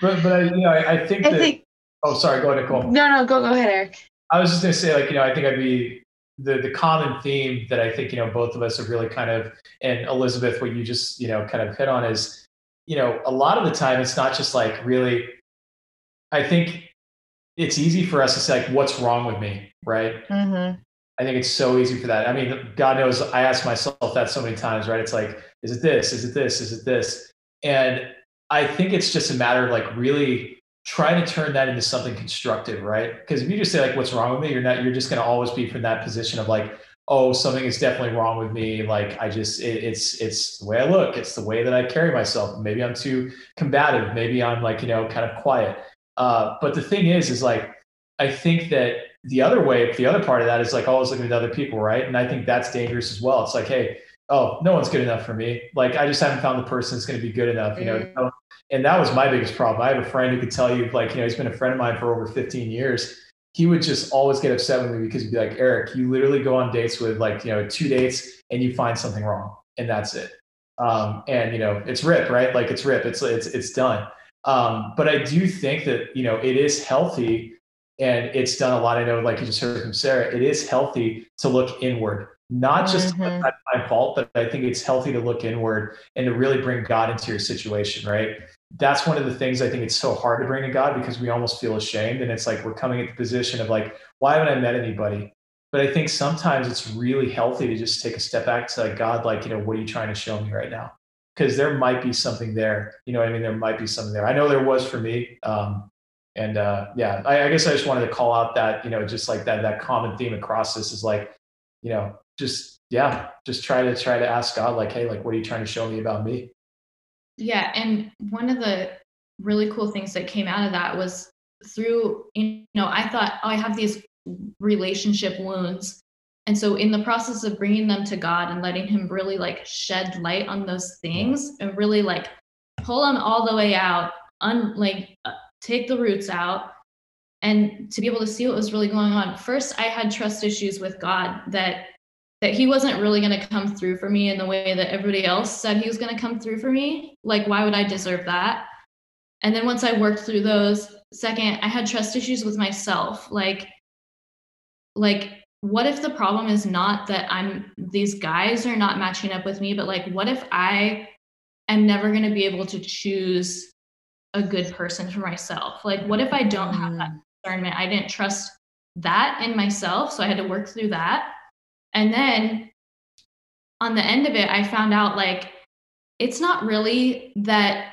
but I, you know I, I think I that think, Oh, sorry. Go ahead, Nicole. No, no, go go ahead, Eric. I was just going to say, like, you know, I think I'd be the the common theme that I think you know both of us have really kind of, and Elizabeth, what you just you know kind of hit on is, you know, a lot of the time it's not just like really. I think it's easy for us to say like, what's wrong with me, right? Mm-hmm. I think it's so easy for that. I mean, God knows I ask myself that so many times, right? It's like, is it this? Is it this? Is it this? And I think it's just a matter of like really try to turn that into something constructive, right? Because if you just say like, "What's wrong with me?" You're not. You're just going to always be from that position of like, "Oh, something is definitely wrong with me." Like I just, it, it's it's the way I look. It's the way that I carry myself. Maybe I'm too combative. Maybe I'm like you know kind of quiet. Uh, but the thing is, is like I think that the other way, the other part of that is like always looking at other people, right? And I think that's dangerous as well. It's like, hey, oh, no one's good enough for me. Like I just haven't found the person that's going to be good enough, you know. Mm. And that was my biggest problem. I have a friend who could tell you, like, you know, he's been a friend of mine for over 15 years. He would just always get upset with me because he'd be like, Eric, you literally go on dates with like, you know, two dates and you find something wrong, and that's it. Um, and you know, it's rip, right? Like it's rip. It's it's it's done. Um, but I do think that you know it is healthy, and it's done a lot. I know, like you just heard from Sarah, it is healthy to look inward not just mm-hmm. my fault, but I think it's healthy to look inward and to really bring God into your situation, right? That's one of the things I think it's so hard to bring to God because we almost feel ashamed. And it's like we're coming at the position of like, why haven't I met anybody? but I think sometimes it's really healthy to just take a step back to like God, like, you know, what are you trying to show me right now? Because there might be something there. You know I mean? There might be something there. I know there was for me. Um, and uh, yeah, I, I guess I just wanted to call out that, you know, just like that that common theme across this is like, you know, just yeah, just try to try to ask God, like, hey, like what are you trying to show me about me? Yeah. And one of the really cool things that came out of that was through, you know, I thought, oh, I have these relationship wounds. And so, in the process of bringing them to God and letting Him really like shed light on those things and really like pull them all the way out, un like uh, take the roots out, and to be able to see what was really going on. First, I had trust issues with God that that He wasn't really going to come through for me in the way that everybody else said He was going to come through for me. Like, why would I deserve that? And then once I worked through those, second, I had trust issues with myself. Like, like what if the problem is not that i'm these guys are not matching up with me but like what if i am never going to be able to choose a good person for myself like what if i don't have that mm. discernment i didn't trust that in myself so i had to work through that and then on the end of it i found out like it's not really that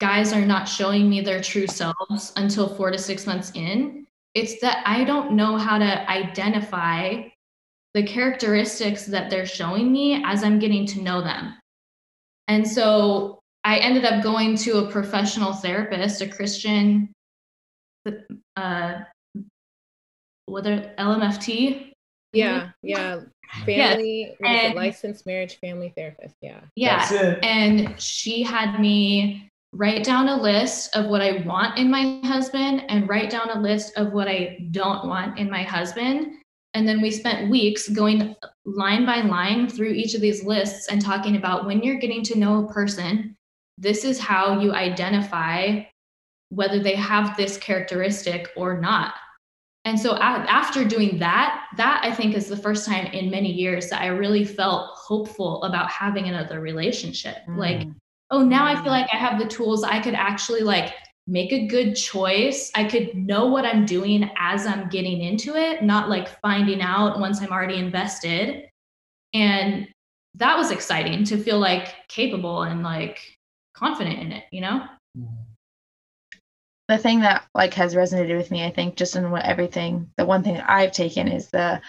guys are not showing me their true selves until 4 to 6 months in it's that I don't know how to identify the characteristics that they're showing me as I'm getting to know them. And so I ended up going to a professional therapist, a Christian, uh, whether LMFT. Yeah, mm-hmm. yeah, family yeah. and, licensed marriage family therapist. Yeah, yeah, and she had me write down a list of what I want in my husband and write down a list of what I don't want in my husband. And then we spent weeks going line by line through each of these lists and talking about when you're getting to know a person, this is how you identify whether they have this characteristic or not. And so after doing that, that I think is the first time in many years that I really felt hopeful about having another relationship. Mm. Like oh, now I feel like I have the tools. I could actually like make a good choice. I could know what I'm doing as I'm getting into it, not like finding out once I'm already invested. And that was exciting to feel like capable and like confident in it, you know? The thing that like has resonated with me, I think, just in what everything, the one thing that I've taken is the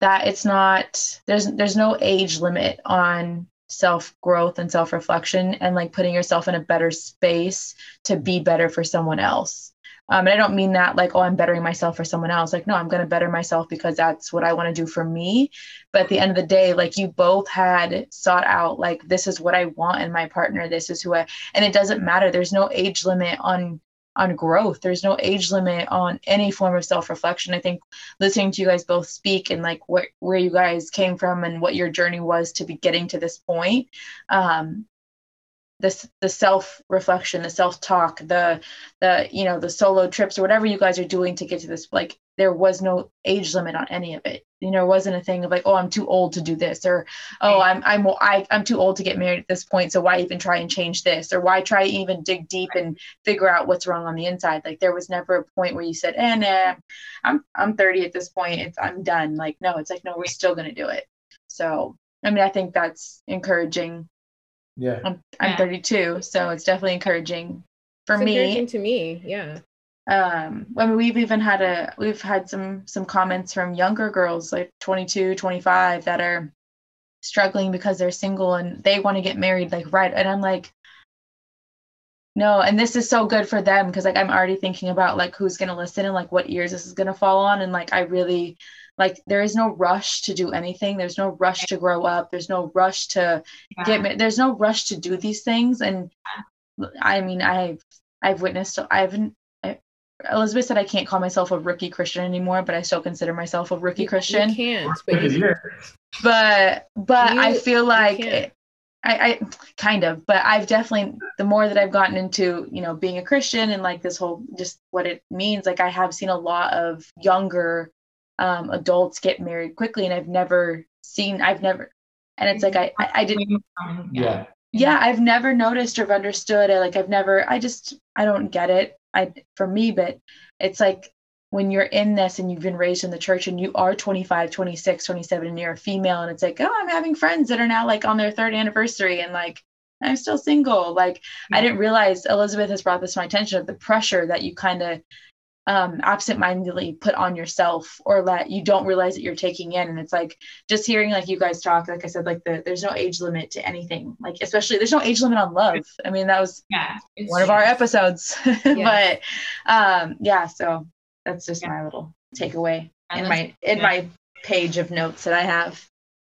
that it's not there's there's no age limit on self growth and self reflection and like putting yourself in a better space to be better for someone else. Um, and I don't mean that like, oh, I'm bettering myself for someone else. Like, no, I'm going to better myself because that's what I want to do for me. But at the end of the day, like, you both had sought out, like, this is what I want in my partner. This is who I, and it doesn't matter. There's no age limit on on growth. There's no age limit on any form of self-reflection. I think listening to you guys both speak and like where where you guys came from and what your journey was to be getting to this point, um, this the self-reflection, the self-talk, the the you know the solo trips or whatever you guys are doing to get to this like there was no age limit on any of it. You know, it wasn't a thing of like, oh, I'm too old to do this, or oh, I'm I'm I, I'm too old to get married at this point, so why even try and change this, or why try even dig deep and figure out what's wrong on the inside? Like there was never a point where you said, eh, nah, I'm I'm 30 at this point, it's I'm done. Like no, it's like no, we're still gonna do it. So I mean, I think that's encouraging. Yeah, I'm I'm yeah. 32, so it's definitely encouraging for it's me. Encouraging to me, yeah um i mean we've even had a we've had some some comments from younger girls like 22 25 that are struggling because they're single and they want to get married like right and i'm like no and this is so good for them because like i'm already thinking about like who's going to listen and like what ears this is going to fall on and like i really like there is no rush to do anything there's no rush to grow up there's no rush to yeah. get there's no rush to do these things and i mean i've i've witnessed i've Elizabeth said I can't call myself a rookie Christian anymore, but I still consider myself a rookie Christian. You can't, but you, but but you, I feel like it, I, I kind of, but I've definitely the more that I've gotten into you know being a Christian and like this whole just what it means, like I have seen a lot of younger um, adults get married quickly, and I've never seen, I've never, and it's like I I, I didn't. Yeah. Yeah, I've never noticed or understood it. Like I've never, I just, I don't get it. I for me, but it's like when you're in this and you've been raised in the church and you are 25 26 27 and you're a female and it's like oh i'm having friends that are now like on their third anniversary and like i'm still single. Like i didn't realize elizabeth has brought this to my attention of the pressure that you kind of um, absentmindedly put on yourself or that you don't realize that you're taking in. And it's like just hearing like you guys talk, like I said, like the, there's no age limit to anything. Like especially there's no age limit on love. I mean that was yeah, one true. of our episodes. but um, yeah, so that's just yeah. my little takeaway in my in yeah. my page of notes that I have.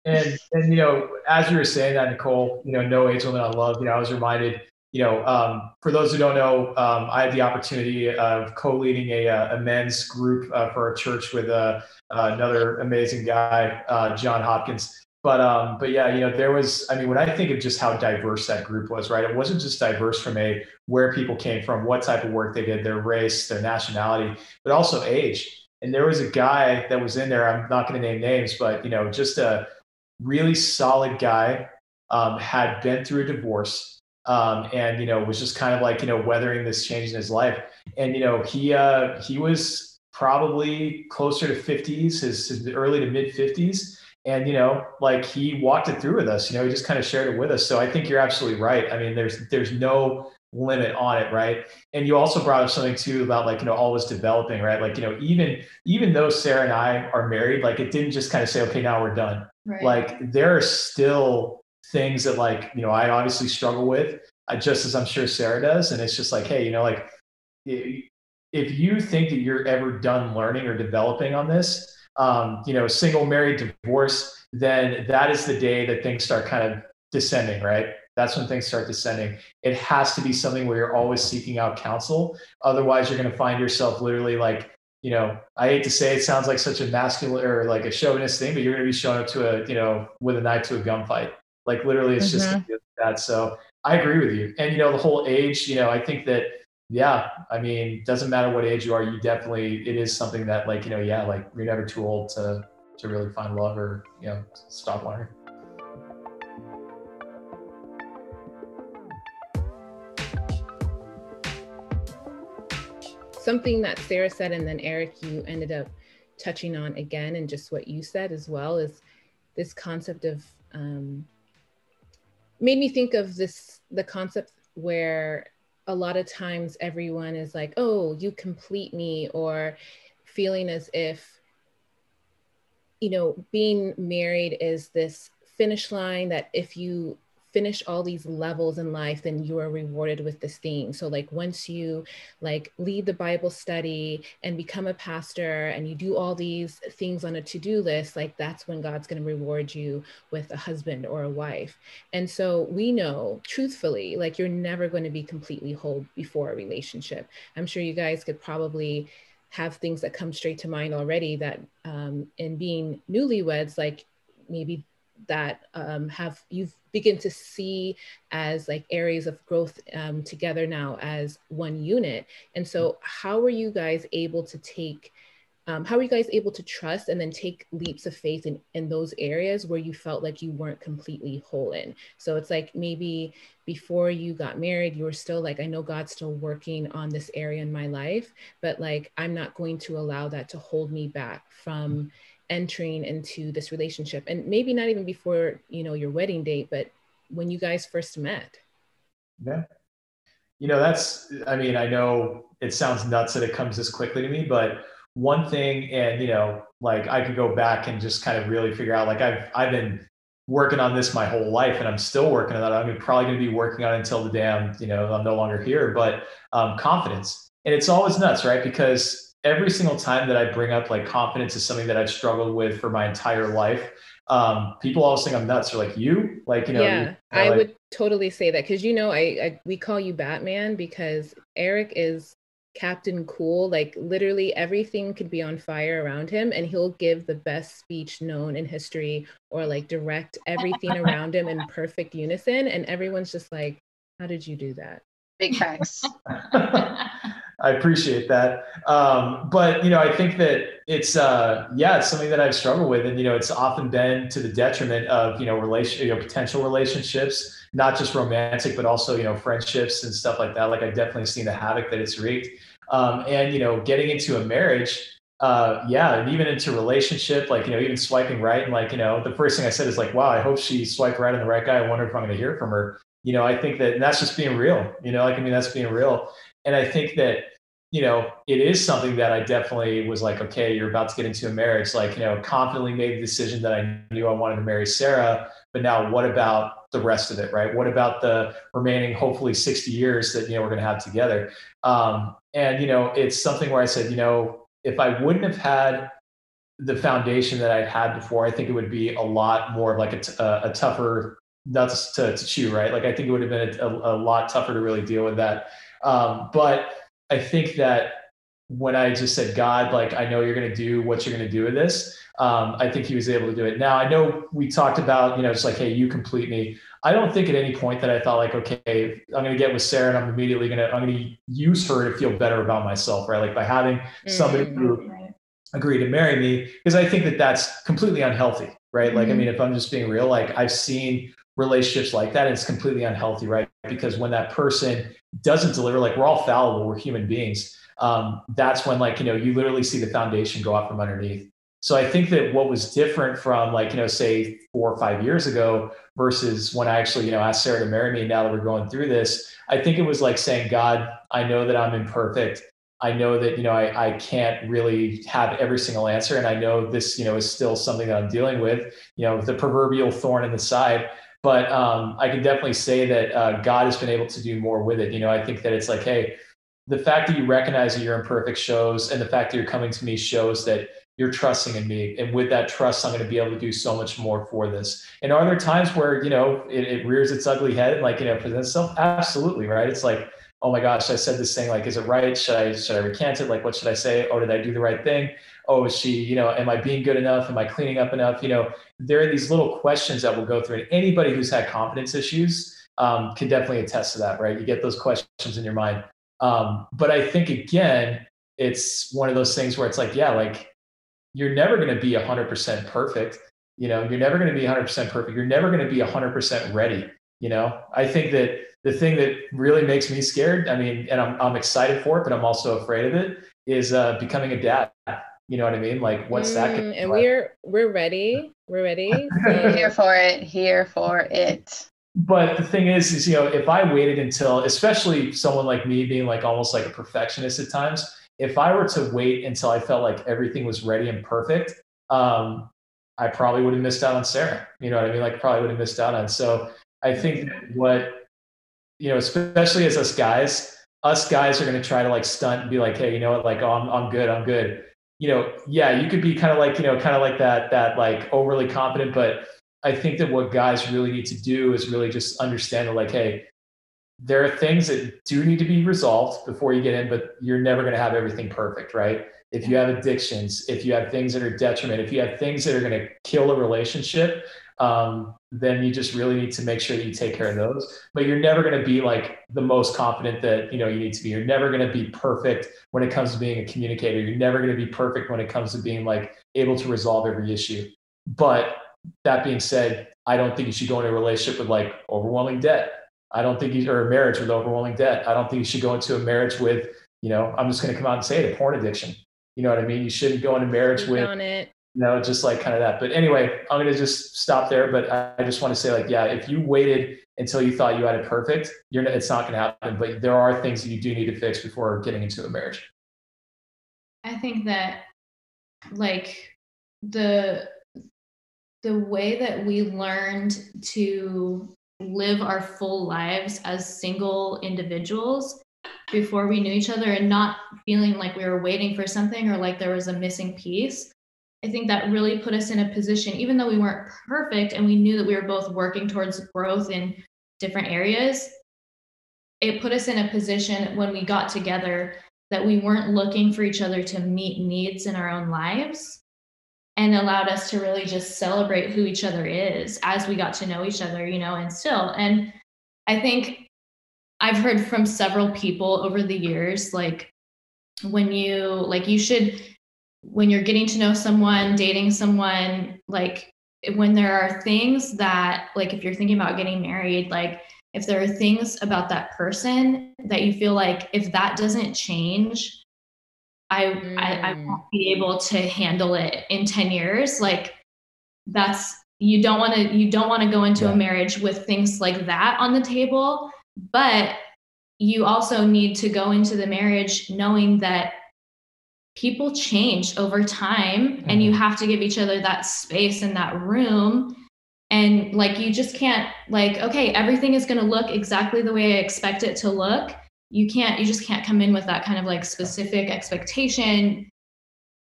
And and you know, as you were saying that, Nicole, you know, no age limit on love. You know, I was reminded you know, um, for those who don't know, um, I had the opportunity of co-leading a, uh, a men's group uh, for a church with uh, another amazing guy, uh, John Hopkins. But um, but yeah, you know, there was. I mean, when I think of just how diverse that group was, right? It wasn't just diverse from a where people came from, what type of work they did, their race, their nationality, but also age. And there was a guy that was in there. I'm not going to name names, but you know, just a really solid guy. Um, had been through a divorce um, and you know was just kind of like you know weathering this change in his life. And you know he uh, he was probably closer to 50s, his, his early to mid 50s, and you know like he walked it through with us. You know he just kind of shared it with us. So I think you're absolutely right. I mean there's there's no limit on it right and you also brought up something too about like you know always developing right like you know even even though sarah and i are married like it didn't just kind of say okay now we're done right. like there are still things that like you know I obviously struggle with, uh, just as I'm sure Sarah does. And it's just like, hey, you know, like if you think that you're ever done learning or developing on this, um, you know, single, married, divorce, then that is the day that things start kind of descending, right? That's when things start descending. It has to be something where you're always seeking out counsel. Otherwise, you're going to find yourself literally like, you know, I hate to say it sounds like such a masculine or like a chauvinist thing, but you're going to be showing up to a, you know, with a knife to a gunfight. Like literally, it's mm-hmm. just that. So I agree with you. And you know, the whole age. You know, I think that yeah. I mean, doesn't matter what age you are. You definitely it is something that like you know yeah like you're never too old to to really find love or you know stop learning. Something that Sarah said, and then Eric, you ended up touching on again, and just what you said as well is this concept of um, made me think of this the concept where a lot of times everyone is like, oh, you complete me, or feeling as if, you know, being married is this finish line that if you finish all these levels in life then you are rewarded with this thing. So like once you like lead the bible study and become a pastor and you do all these things on a to-do list like that's when god's going to reward you with a husband or a wife. And so we know truthfully like you're never going to be completely whole before a relationship. I'm sure you guys could probably have things that come straight to mind already that um, in being newlyweds like maybe that um, have you've begin to see as like areas of growth um, together now as one unit and so how were you guys able to take um, how are you guys able to trust and then take leaps of faith in, in those areas where you felt like you weren't completely whole in? So it's like maybe before you got married, you were still like, I know God's still working on this area in my life, but like, I'm not going to allow that to hold me back from entering into this relationship and maybe not even before you know your wedding date but when you guys first met. Yeah. You know that's i mean i know it sounds nuts that it comes this quickly to me but one thing and you know like i could go back and just kind of really figure out like i've i've been working on this my whole life and i'm still working on that. I'm probably going to be working on it until the i'm you know i'm no longer here but um, confidence. And it's always nuts right? Because every single time that I bring up like confidence is something that I've struggled with for my entire life. Um, people always think I'm nuts. They're like, you, like, you know, yeah, you know, I like, would totally say that because you know, I, I we call you Batman because Eric is Captain Cool. Like literally everything could be on fire around him, and he'll give the best speech known in history or like direct everything around him in perfect unison, and everyone's just like, "How did you do that?" Big facts. I appreciate that. Um, but you know, I think that it's uh, yeah, it's something that I've struggled with, and you know, it's often been to the detriment of you know relation, you know, potential relationships, not just romantic, but also you know friendships and stuff like that. Like I've definitely seen the havoc that it's wreaked. Um, and you know, getting into a marriage, uh, yeah, and even into relationship, like you know, even swiping right, and like you know, the first thing I said is like, wow, I hope she swiped right on the right guy. I wonder if I'm going to hear from her. You know, I think that that's just being real. You know, like I mean, that's being real, and I think that you know, it is something that I definitely was like, okay, you're about to get into a marriage. Like, you know, confidently made the decision that I knew I wanted to marry Sarah. But now, what about the rest of it, right? What about the remaining, hopefully, 60 years that, you know, we're going to have together? Um, and, you know, it's something where I said, you know, if I wouldn't have had the foundation that I'd had before, I think it would be a lot more of like a, t- a tougher nuts to, to chew, right? Like, I think it would have been a, a, a lot tougher to really deal with that. Um, but, I think that when I just said, God, like, I know you're going to do what you're going to do with this, um, I think he was able to do it. Now, I know we talked about, you know, it's like, hey, you complete me. I don't think at any point that I thought, like, okay, I'm going to get with Sarah and I'm immediately going to, I'm going to use her to feel better about myself, right? Like, by having somebody mm-hmm. who agree to marry me, because I think that that's completely unhealthy, right? Like, mm-hmm. I mean, if I'm just being real, like, I've seen relationships like that, and it's completely unhealthy, right? Because when that person doesn't deliver, like we're all fallible, we're human beings. Um, that's when like you know you literally see the foundation go out from underneath. So I think that what was different from like you know say four or five years ago versus when I actually you know asked Sarah to marry me. Now that we're going through this, I think it was like saying, God, I know that I'm imperfect. I know that you know I, I can't really have every single answer, and I know this you know is still something that I'm dealing with. You know, the proverbial thorn in the side but um, I can definitely say that uh, God has been able to do more with it. You know, I think that it's like, hey, the fact that you recognize that you're imperfect shows, and the fact that you're coming to me shows that you're trusting in me. And with that trust, I'm going to be able to do so much more for this. And are there times where, you know, it, it rears its ugly head and like, you know, presents itself? Absolutely. Right. It's like, oh my gosh, I said this thing, like, is it right? Should I, should I recant it? Like, what should I say? Oh, did I do the right thing? oh, is she, you know, am I being good enough? Am I cleaning up enough? You know, there are these little questions that we'll go through. And anybody who's had confidence issues um, can definitely attest to that, right? You get those questions in your mind. Um, but I think, again, it's one of those things where it's like, yeah, like you're never going to be 100% perfect. You know, you're never going to be 100% perfect. You're never going to be 100% ready. You know, I think that the thing that really makes me scared, I mean, and I'm, I'm excited for it, but I'm also afraid of it, is uh, becoming a dad. You know what I mean? Like, what's mm, that? And like? we're we're ready. We're ready. So. here for it. Here for it. But the thing is, is you know, if I waited until, especially someone like me, being like almost like a perfectionist at times, if I were to wait until I felt like everything was ready and perfect, um, I probably would have missed out on Sarah. You know what I mean? Like, probably would have missed out on. So I think what you know, especially as us guys, us guys are going to try to like stunt and be like, hey, you know what? Like, oh, I'm, I'm good. I'm good you know, yeah, you could be kind of like, you know, kind of like that, that like overly confident. But I think that what guys really need to do is really just understand that, like, hey, there are things that do need to be resolved before you get in, but you're never going to have everything perfect, right? If you have addictions, if you have things that are detriment, if you have things that are going to kill a relationship, um, then you just really need to make sure that you take care of those. But you're never going to be like the most confident that you know you need to be. You're never going to be perfect when it comes to being a communicator. You're never going to be perfect when it comes to being like able to resolve every issue. But that being said, I don't think you should go into a relationship with like overwhelming debt. I don't think you or a marriage with overwhelming debt. I don't think you should go into a marriage with, you know, I'm just going to come out and say it, a porn addiction. You know what I mean? You shouldn't go into marriage with know, just like kind of that. But anyway, I'm going to just stop there. But I just want to say, like, yeah, if you waited until you thought you had it perfect, you're it's not going to happen. But there are things that you do need to fix before getting into a marriage. I think that, like, the the way that we learned to live our full lives as single individuals before we knew each other and not feeling like we were waiting for something or like there was a missing piece I think that really put us in a position, even though we weren't perfect and we knew that we were both working towards growth in different areas, it put us in a position when we got together that we weren't looking for each other to meet needs in our own lives and allowed us to really just celebrate who each other is as we got to know each other, you know, and still. And I think I've heard from several people over the years, like, when you like you should when you're getting to know someone, dating someone, like when there are things that, like if you're thinking about getting married, like if there are things about that person that you feel like if that doesn't change, I, mm. I, I mm. won't be able to handle it in 10 years. Like that's you don't want to you don't want to go into yeah. a marriage with things like that on the table, but you also need to go into the marriage knowing that people change over time mm-hmm. and you mm-hmm. have to give each other that space and that room and like you just can't like okay everything is going to look exactly the way i expect it to look you can't you just can't come in with that kind of like specific expectation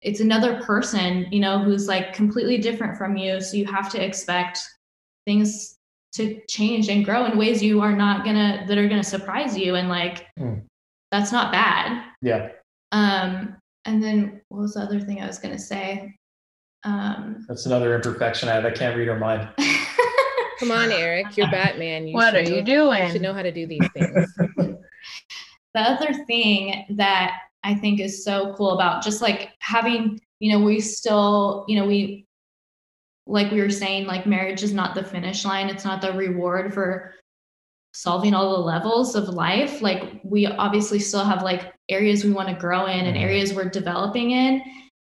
it's another person you know who's like completely different from you so you have to expect things to change and grow in ways you are not gonna that are gonna surprise you and like mm. that's not bad yeah um and then what was the other thing i was gonna say? Um that's another imperfection i have. I can't read her mind. Come on eric you're batman. You what are you doing you should know how to do these things. The other thing that i think is so cool about just like having you know we still you know we like we were saying, like marriage is not the finish line. It's not the reward for solving all the levels of life. Like we obviously still have like areas we want to grow in and mm-hmm. areas we're developing in.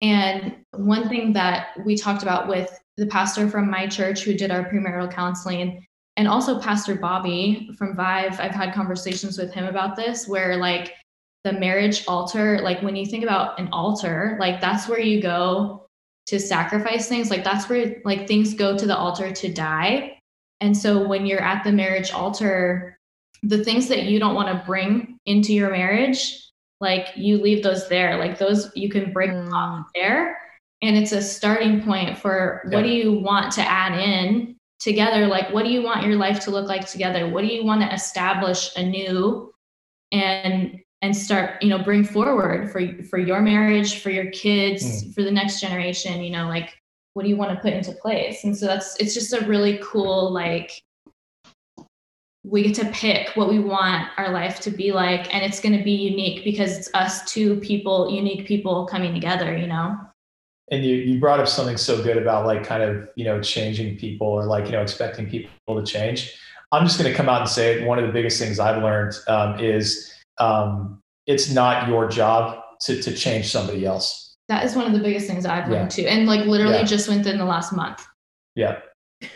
And one thing that we talked about with the pastor from my church who did our premarital counseling and also Pastor Bobby from Vive, I've had conversations with him about this where like the marriage altar, like when you think about an altar, like that's where you go to sacrifice things like that's where like things go to the altar to die and so when you're at the marriage altar the things that you don't want to bring into your marriage like you leave those there like those you can bring mm. off there and it's a starting point for yeah. what do you want to add in together like what do you want your life to look like together what do you want to establish anew and and start you know bring forward for for your marriage for your kids mm. for the next generation you know like what do you want to put into place and so that's it's just a really cool like we get to pick what we want our life to be like and it's going to be unique because it's us two people unique people coming together you know and you, you brought up something so good about like kind of you know changing people or like you know expecting people to change i'm just going to come out and say it. one of the biggest things i've learned um, is um, it's not your job to, to change somebody else. That is one of the biggest things I've learned too. And like literally yeah. just within the last month. Yeah.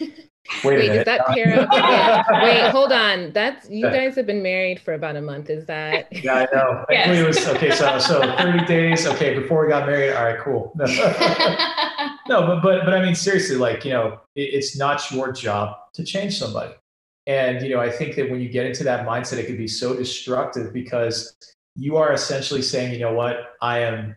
Wait, Wait is that pair of yeah. Wait, hold on. That's you guys have been married for about a month. Is that Yeah, I know. Yes. It was okay, so so 30 days. Okay, before we got married. All right, cool. No, no but but but I mean seriously, like, you know, it, it's not your job to change somebody. And you know, I think that when you get into that mindset, it can be so destructive because you are essentially saying, you know what, I am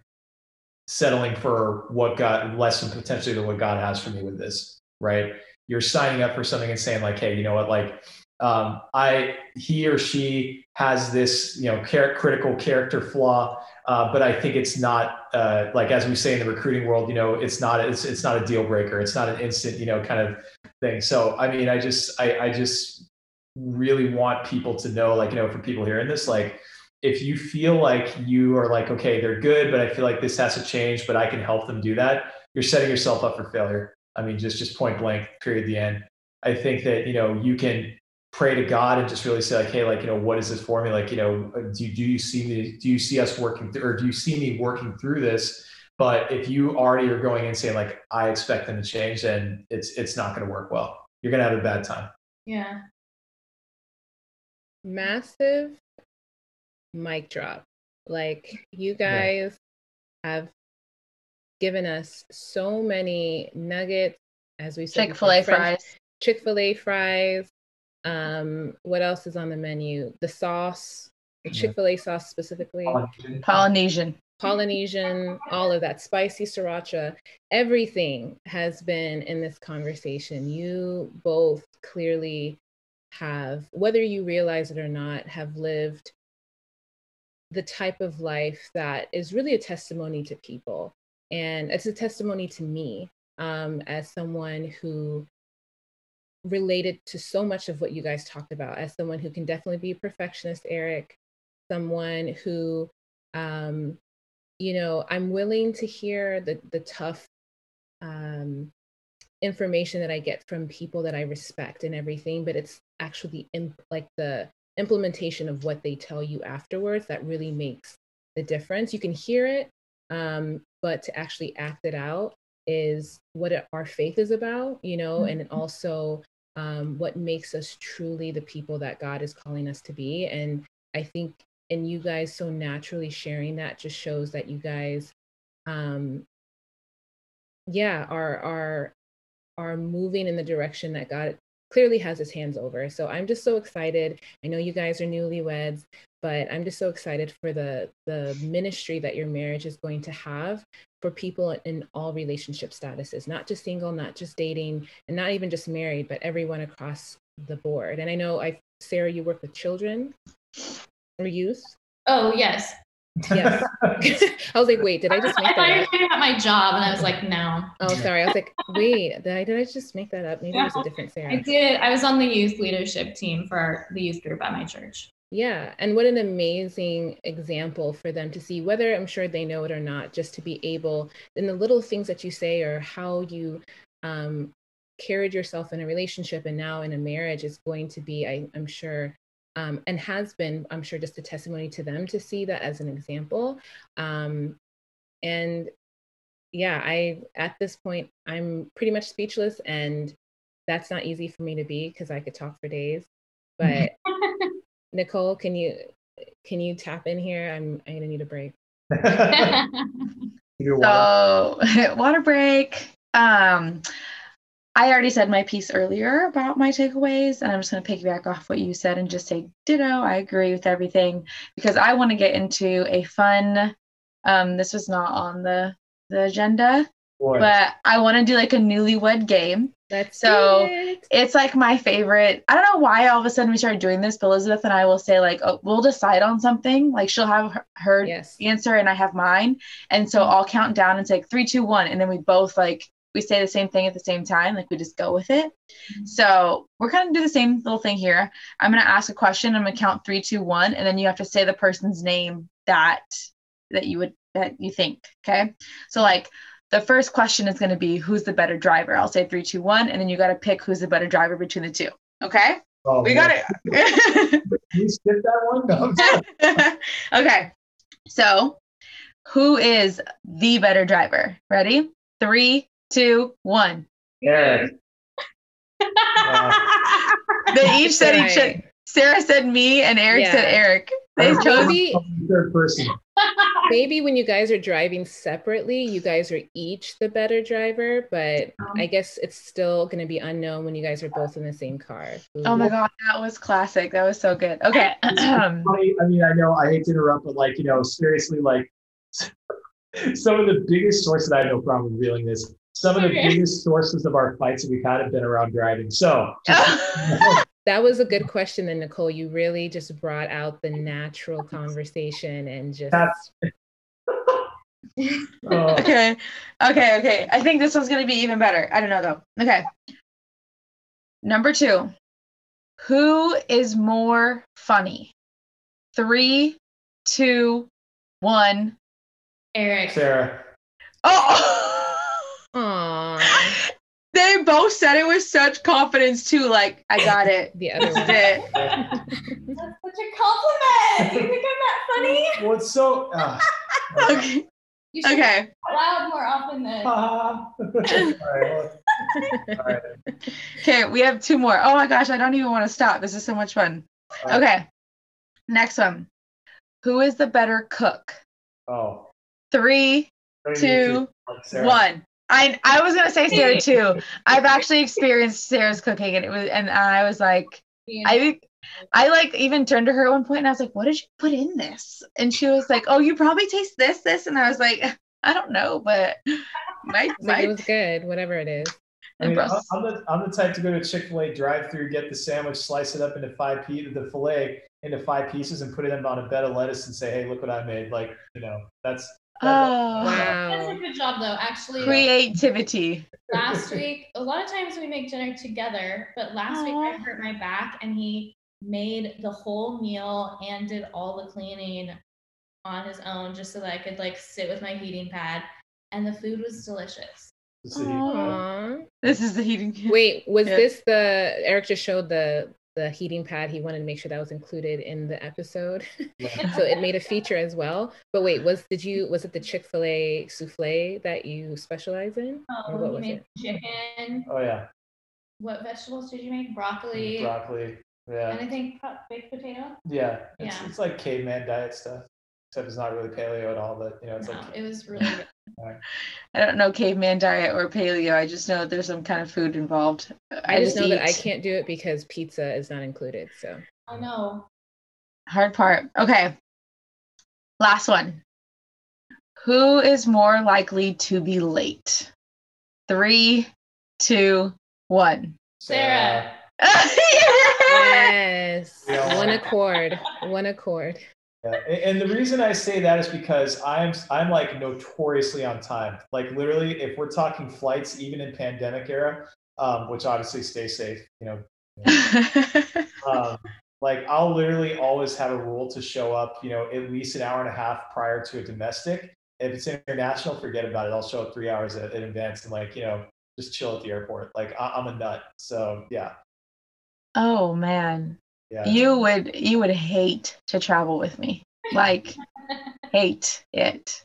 settling for what God less than potentially than what God has for me with this, right? You're signing up for something and saying like, hey, you know what, like um, I he or she has this you know char- critical character flaw, uh, but I think it's not uh, like as we say in the recruiting world, you know, it's not it's it's not a deal breaker. It's not an instant you know kind of thing. So I mean, I just I, I just really want people to know, like you know, for people hearing this, like if you feel like you are like okay, they're good, but I feel like this has to change, but I can help them do that. You're setting yourself up for failure. I mean, just just point blank, period. The end. I think that you know you can pray to God and just really say like, hey, like you know, what is this for me? Like you know, do do you see me? Do you see us working, through, or do you see me working through this? But if you already are going and saying like, I expect them to change, then it's it's not going to work well. You're going to have a bad time. Yeah. Massive mic drop. Like you guys yeah. have given us so many nuggets, as we said. Chick Fil A fries. Chick Fil A fries. Um, what else is on the menu? The sauce, the Chick Fil A sauce specifically. Polynesian. Polynesian, all of that, spicy sriracha, everything has been in this conversation. You both clearly have, whether you realize it or not, have lived the type of life that is really a testimony to people. And it's a testimony to me um, as someone who related to so much of what you guys talked about, as someone who can definitely be a perfectionist, Eric, someone who um, you know, I'm willing to hear the the tough um, information that I get from people that I respect and everything, but it's actually imp- like the implementation of what they tell you afterwards that really makes the difference. You can hear it, um, but to actually act it out is what it, our faith is about, you know, mm-hmm. and also um, what makes us truly the people that God is calling us to be. And I think, and you guys so naturally sharing that just shows that you guys, um, yeah, are are are moving in the direction that God clearly has his hands over. So I'm just so excited. I know you guys are newlyweds, but I'm just so excited for the the ministry that your marriage is going to have for people in all relationship statuses, not just single, not just dating, and not even just married, but everyone across the board. And I know I Sarah, you work with children or youth. Oh yes. Yes. I was like, wait, did I just make I thought that you up? were talking about my job, and I was like, no. Oh, sorry. I was like, wait, did I did I just make that up? Maybe it was a different Sarah. I did. I was on the youth leadership team for the youth group at my church. Yeah, and what an amazing example for them to see, whether I'm sure they know it or not, just to be able, in the little things that you say or how you um, carried yourself in a relationship and now in a marriage is going to be, I, am sure, um, and has been, I'm sure, just a testimony to them to see that as an example. Um, and yeah, I, at this point, I'm pretty much speechless, and that's not easy for me to be because I could talk for days. But Nicole, can you can you tap in here? I'm I'm gonna need a break. so water break. Um I already said my piece earlier about my takeaways, and I'm just going to piggyback off what you said and just say ditto. I agree with everything because I want to get into a fun. Um, this was not on the the agenda, Boy. but I want to do like a newlywed game. That's so it. it's like my favorite. I don't know why all of a sudden we started doing this, but Elizabeth and I will say like, oh, we'll decide on something. Like she'll have her, her yes. answer and I have mine, and so mm-hmm. I'll count down and say like, three, two, one, and then we both like we say the same thing at the same time. Like we just go with it. Mm-hmm. So we're gonna do the same little thing here. I'm gonna ask a question. I'm gonna count three, two, one, and then you have to say the person's name that that you would that you think. Okay. So like the first question is going to be who's the better driver. I'll say three, two, one, and then you got to pick who's the better driver between the two. Okay. Oh, we got it. you skip that one? No. okay. So, who is the better driver? Ready? Three, two, one. Eric. uh, they each said each. Sarah said me, and Eric yeah. said Eric. They chose maybe, third person. maybe when you guys are driving separately, you guys are each the better driver, but um, I guess it's still going to be unknown when you guys are both in the same car. Ooh. Oh my god, that was classic. That was so good. Okay. funny. I mean, I know I hate to interrupt, but like you know, seriously, like some of the biggest sources. I have no problem revealing this. Some of the okay. biggest sources of our fights that we've had have been around driving. So. Just, that was a good question, and Nicole, you really just brought out the natural conversation and just. oh. Okay, okay, okay. I think this one's gonna be even better. I don't know though. Okay. Number two, who is more funny? Three, two, one. Eric. Sarah. Oh. Aww. They both said it with such confidence too. Like, I got it. the other one. It. That's such a compliment. You think I'm that funny? Well, it's so. Uh, okay. You should okay. loud more often than. all right. All right. Okay, we have two more. Oh my gosh, I don't even want to stop. This is so much fun. Right. Okay. Next one. Who is the better cook? Oh. Three, two, one. I I was gonna say Sarah too. I've actually experienced Sarah's cooking, and it was, and I was like, yeah. I I like even turned to her at one point, and I was like, "What did you put in this?" And she was like, "Oh, you probably taste this, this," and I was like, "I don't know, but my my it was good, whatever it is." I mean, I'm, I'm the I'm the type to go to Chick Fil A drive-through, get the sandwich, slice it up into five pieces, the fillet into five pieces, and put it on a bed of lettuce, and say, "Hey, look what I made!" Like, you know, that's Oh, wow. That's a good job, though. Actually, creativity. Uh, last week, a lot of times we make dinner together, but last Aww. week I hurt my back and he made the whole meal and did all the cleaning on his own just so that I could like sit with my heating pad. And the food was delicious. This is the heating pad. Aww. This is the heating. Wait, was Yeah. this the Eric just showed the the heating pad? He wanted to make sure that was included in the episode, Yeah. so it made a feature as well. But wait, was did you was it the Chick Fil A souffle that you specialize in, um, or what Oh, was you it? made chicken. Oh yeah, What vegetables did you make? Broccoli. Mm, broccoli. Yeah, Anything po- baked potato? yeah. It's, Yeah. it's like caveman diet stuff, except it's not really paleo at all. But you know, it's No, like it was really good. I don't know caveman diet or paleo. I just know there's some kind of food involved. I, just know that I can't do it because pizza is not included. So I know. Hard part. Okay. Last one. Who is more likely to be late? Three, two, one. Sarah. yes, Yeah. one accord, one accord. Yeah, and the reason I say that is because I'm I'm like notoriously on time. Like literally, if we're talking flights, even in pandemic era, um, which obviously stay safe, you know. Um, like I'll literally always have a rule to show up, you know, at least an hour and a half prior to a domestic. If it's international, forget about it. I'll show up three hours in advance and like you know just chill at the airport. Like I, I'm a nut. So yeah, oh man. Yeah. You would you would hate to travel with me. Like hate it.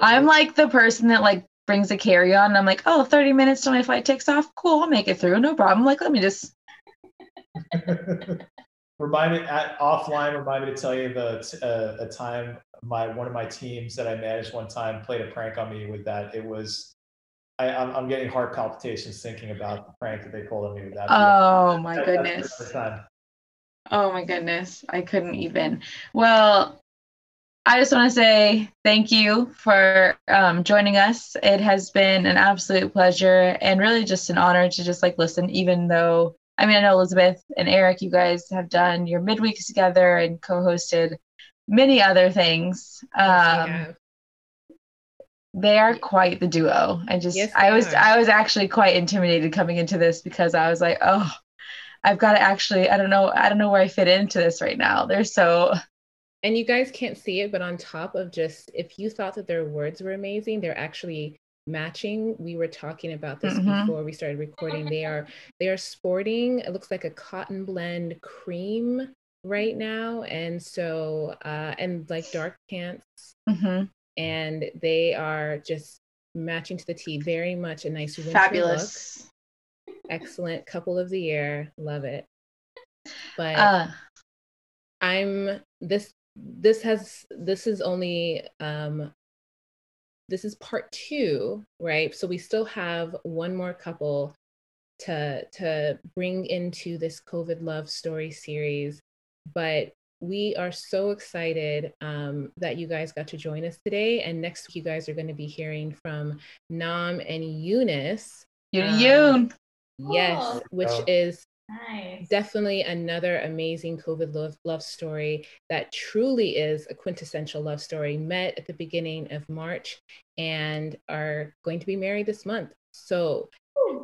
I'm like the person that like brings a carry-on and I'm like, oh, 30 minutes till my flight takes off. Cool, I'll make it through. No problem. Like, let me just remind me at offline. Remind me to tell you the uh, a time my one of my teams that I managed one time played a prank on me with that. It was I, I'm, I'm getting heart palpitations thinking about the prank that they pulled on me with that. Oh my That- goodness. Oh my goodness. I couldn't even. Well, I just want to say thank you for um, joining us. It has been an absolute pleasure and really just an honor to just like listen, even though I mean, I know Elizabeth and Eric, you guys have done your midweeks together and co hosted many other things. Um, they are quite the duo. I just Yes, I was are. I was actually quite intimidated coming into this because I was like, oh, I've got to actually I don't know I don't know where I fit into this right now. They're so And you guys can't see it, but on top of just if you thought that their words were amazing, they're actually matching. We were talking about this Mhm. before we started recording. They are they are sporting. It looks like a cotton blend cream right now, and so uh, and like dark pants, mhm, and they are just matching to the T. Very much a nice winter fabulous. Excellent couple of the year. Love it. But Uh, I'm this this has this is only um this is part two, right? So we still have one more couple to to bring into this COVID love story series, but we are so excited um, that you guys got to join us today. And next week, you guys are going to be hearing from Nam and Eunice. Yoon um. Yes, Cool. which Oh. is Nice. definitely another amazing COVID love, love story that truly is a quintessential love story. Met at the beginning of March and are going to be married this month. So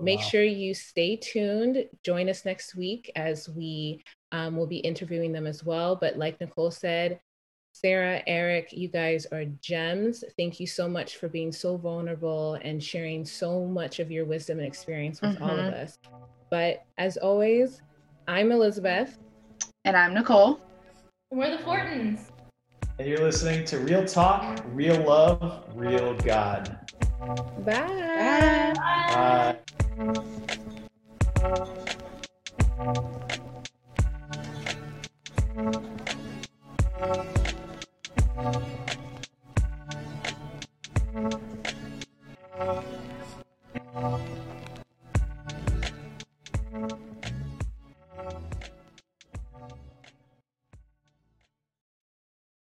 make Wow. sure you stay tuned. Join us next week as we um, will be interviewing them as well. But like Nicole said, Sarah, Eric, you guys are gems. Thank you so much for being so vulnerable and sharing so much of your wisdom and experience with all of mm-hmm. us. But as always, I'm Elizabeth. And I'm Nicole. We're the Fortins. And you're listening to Real Talk, Real Love, Real God. Bye. Bye.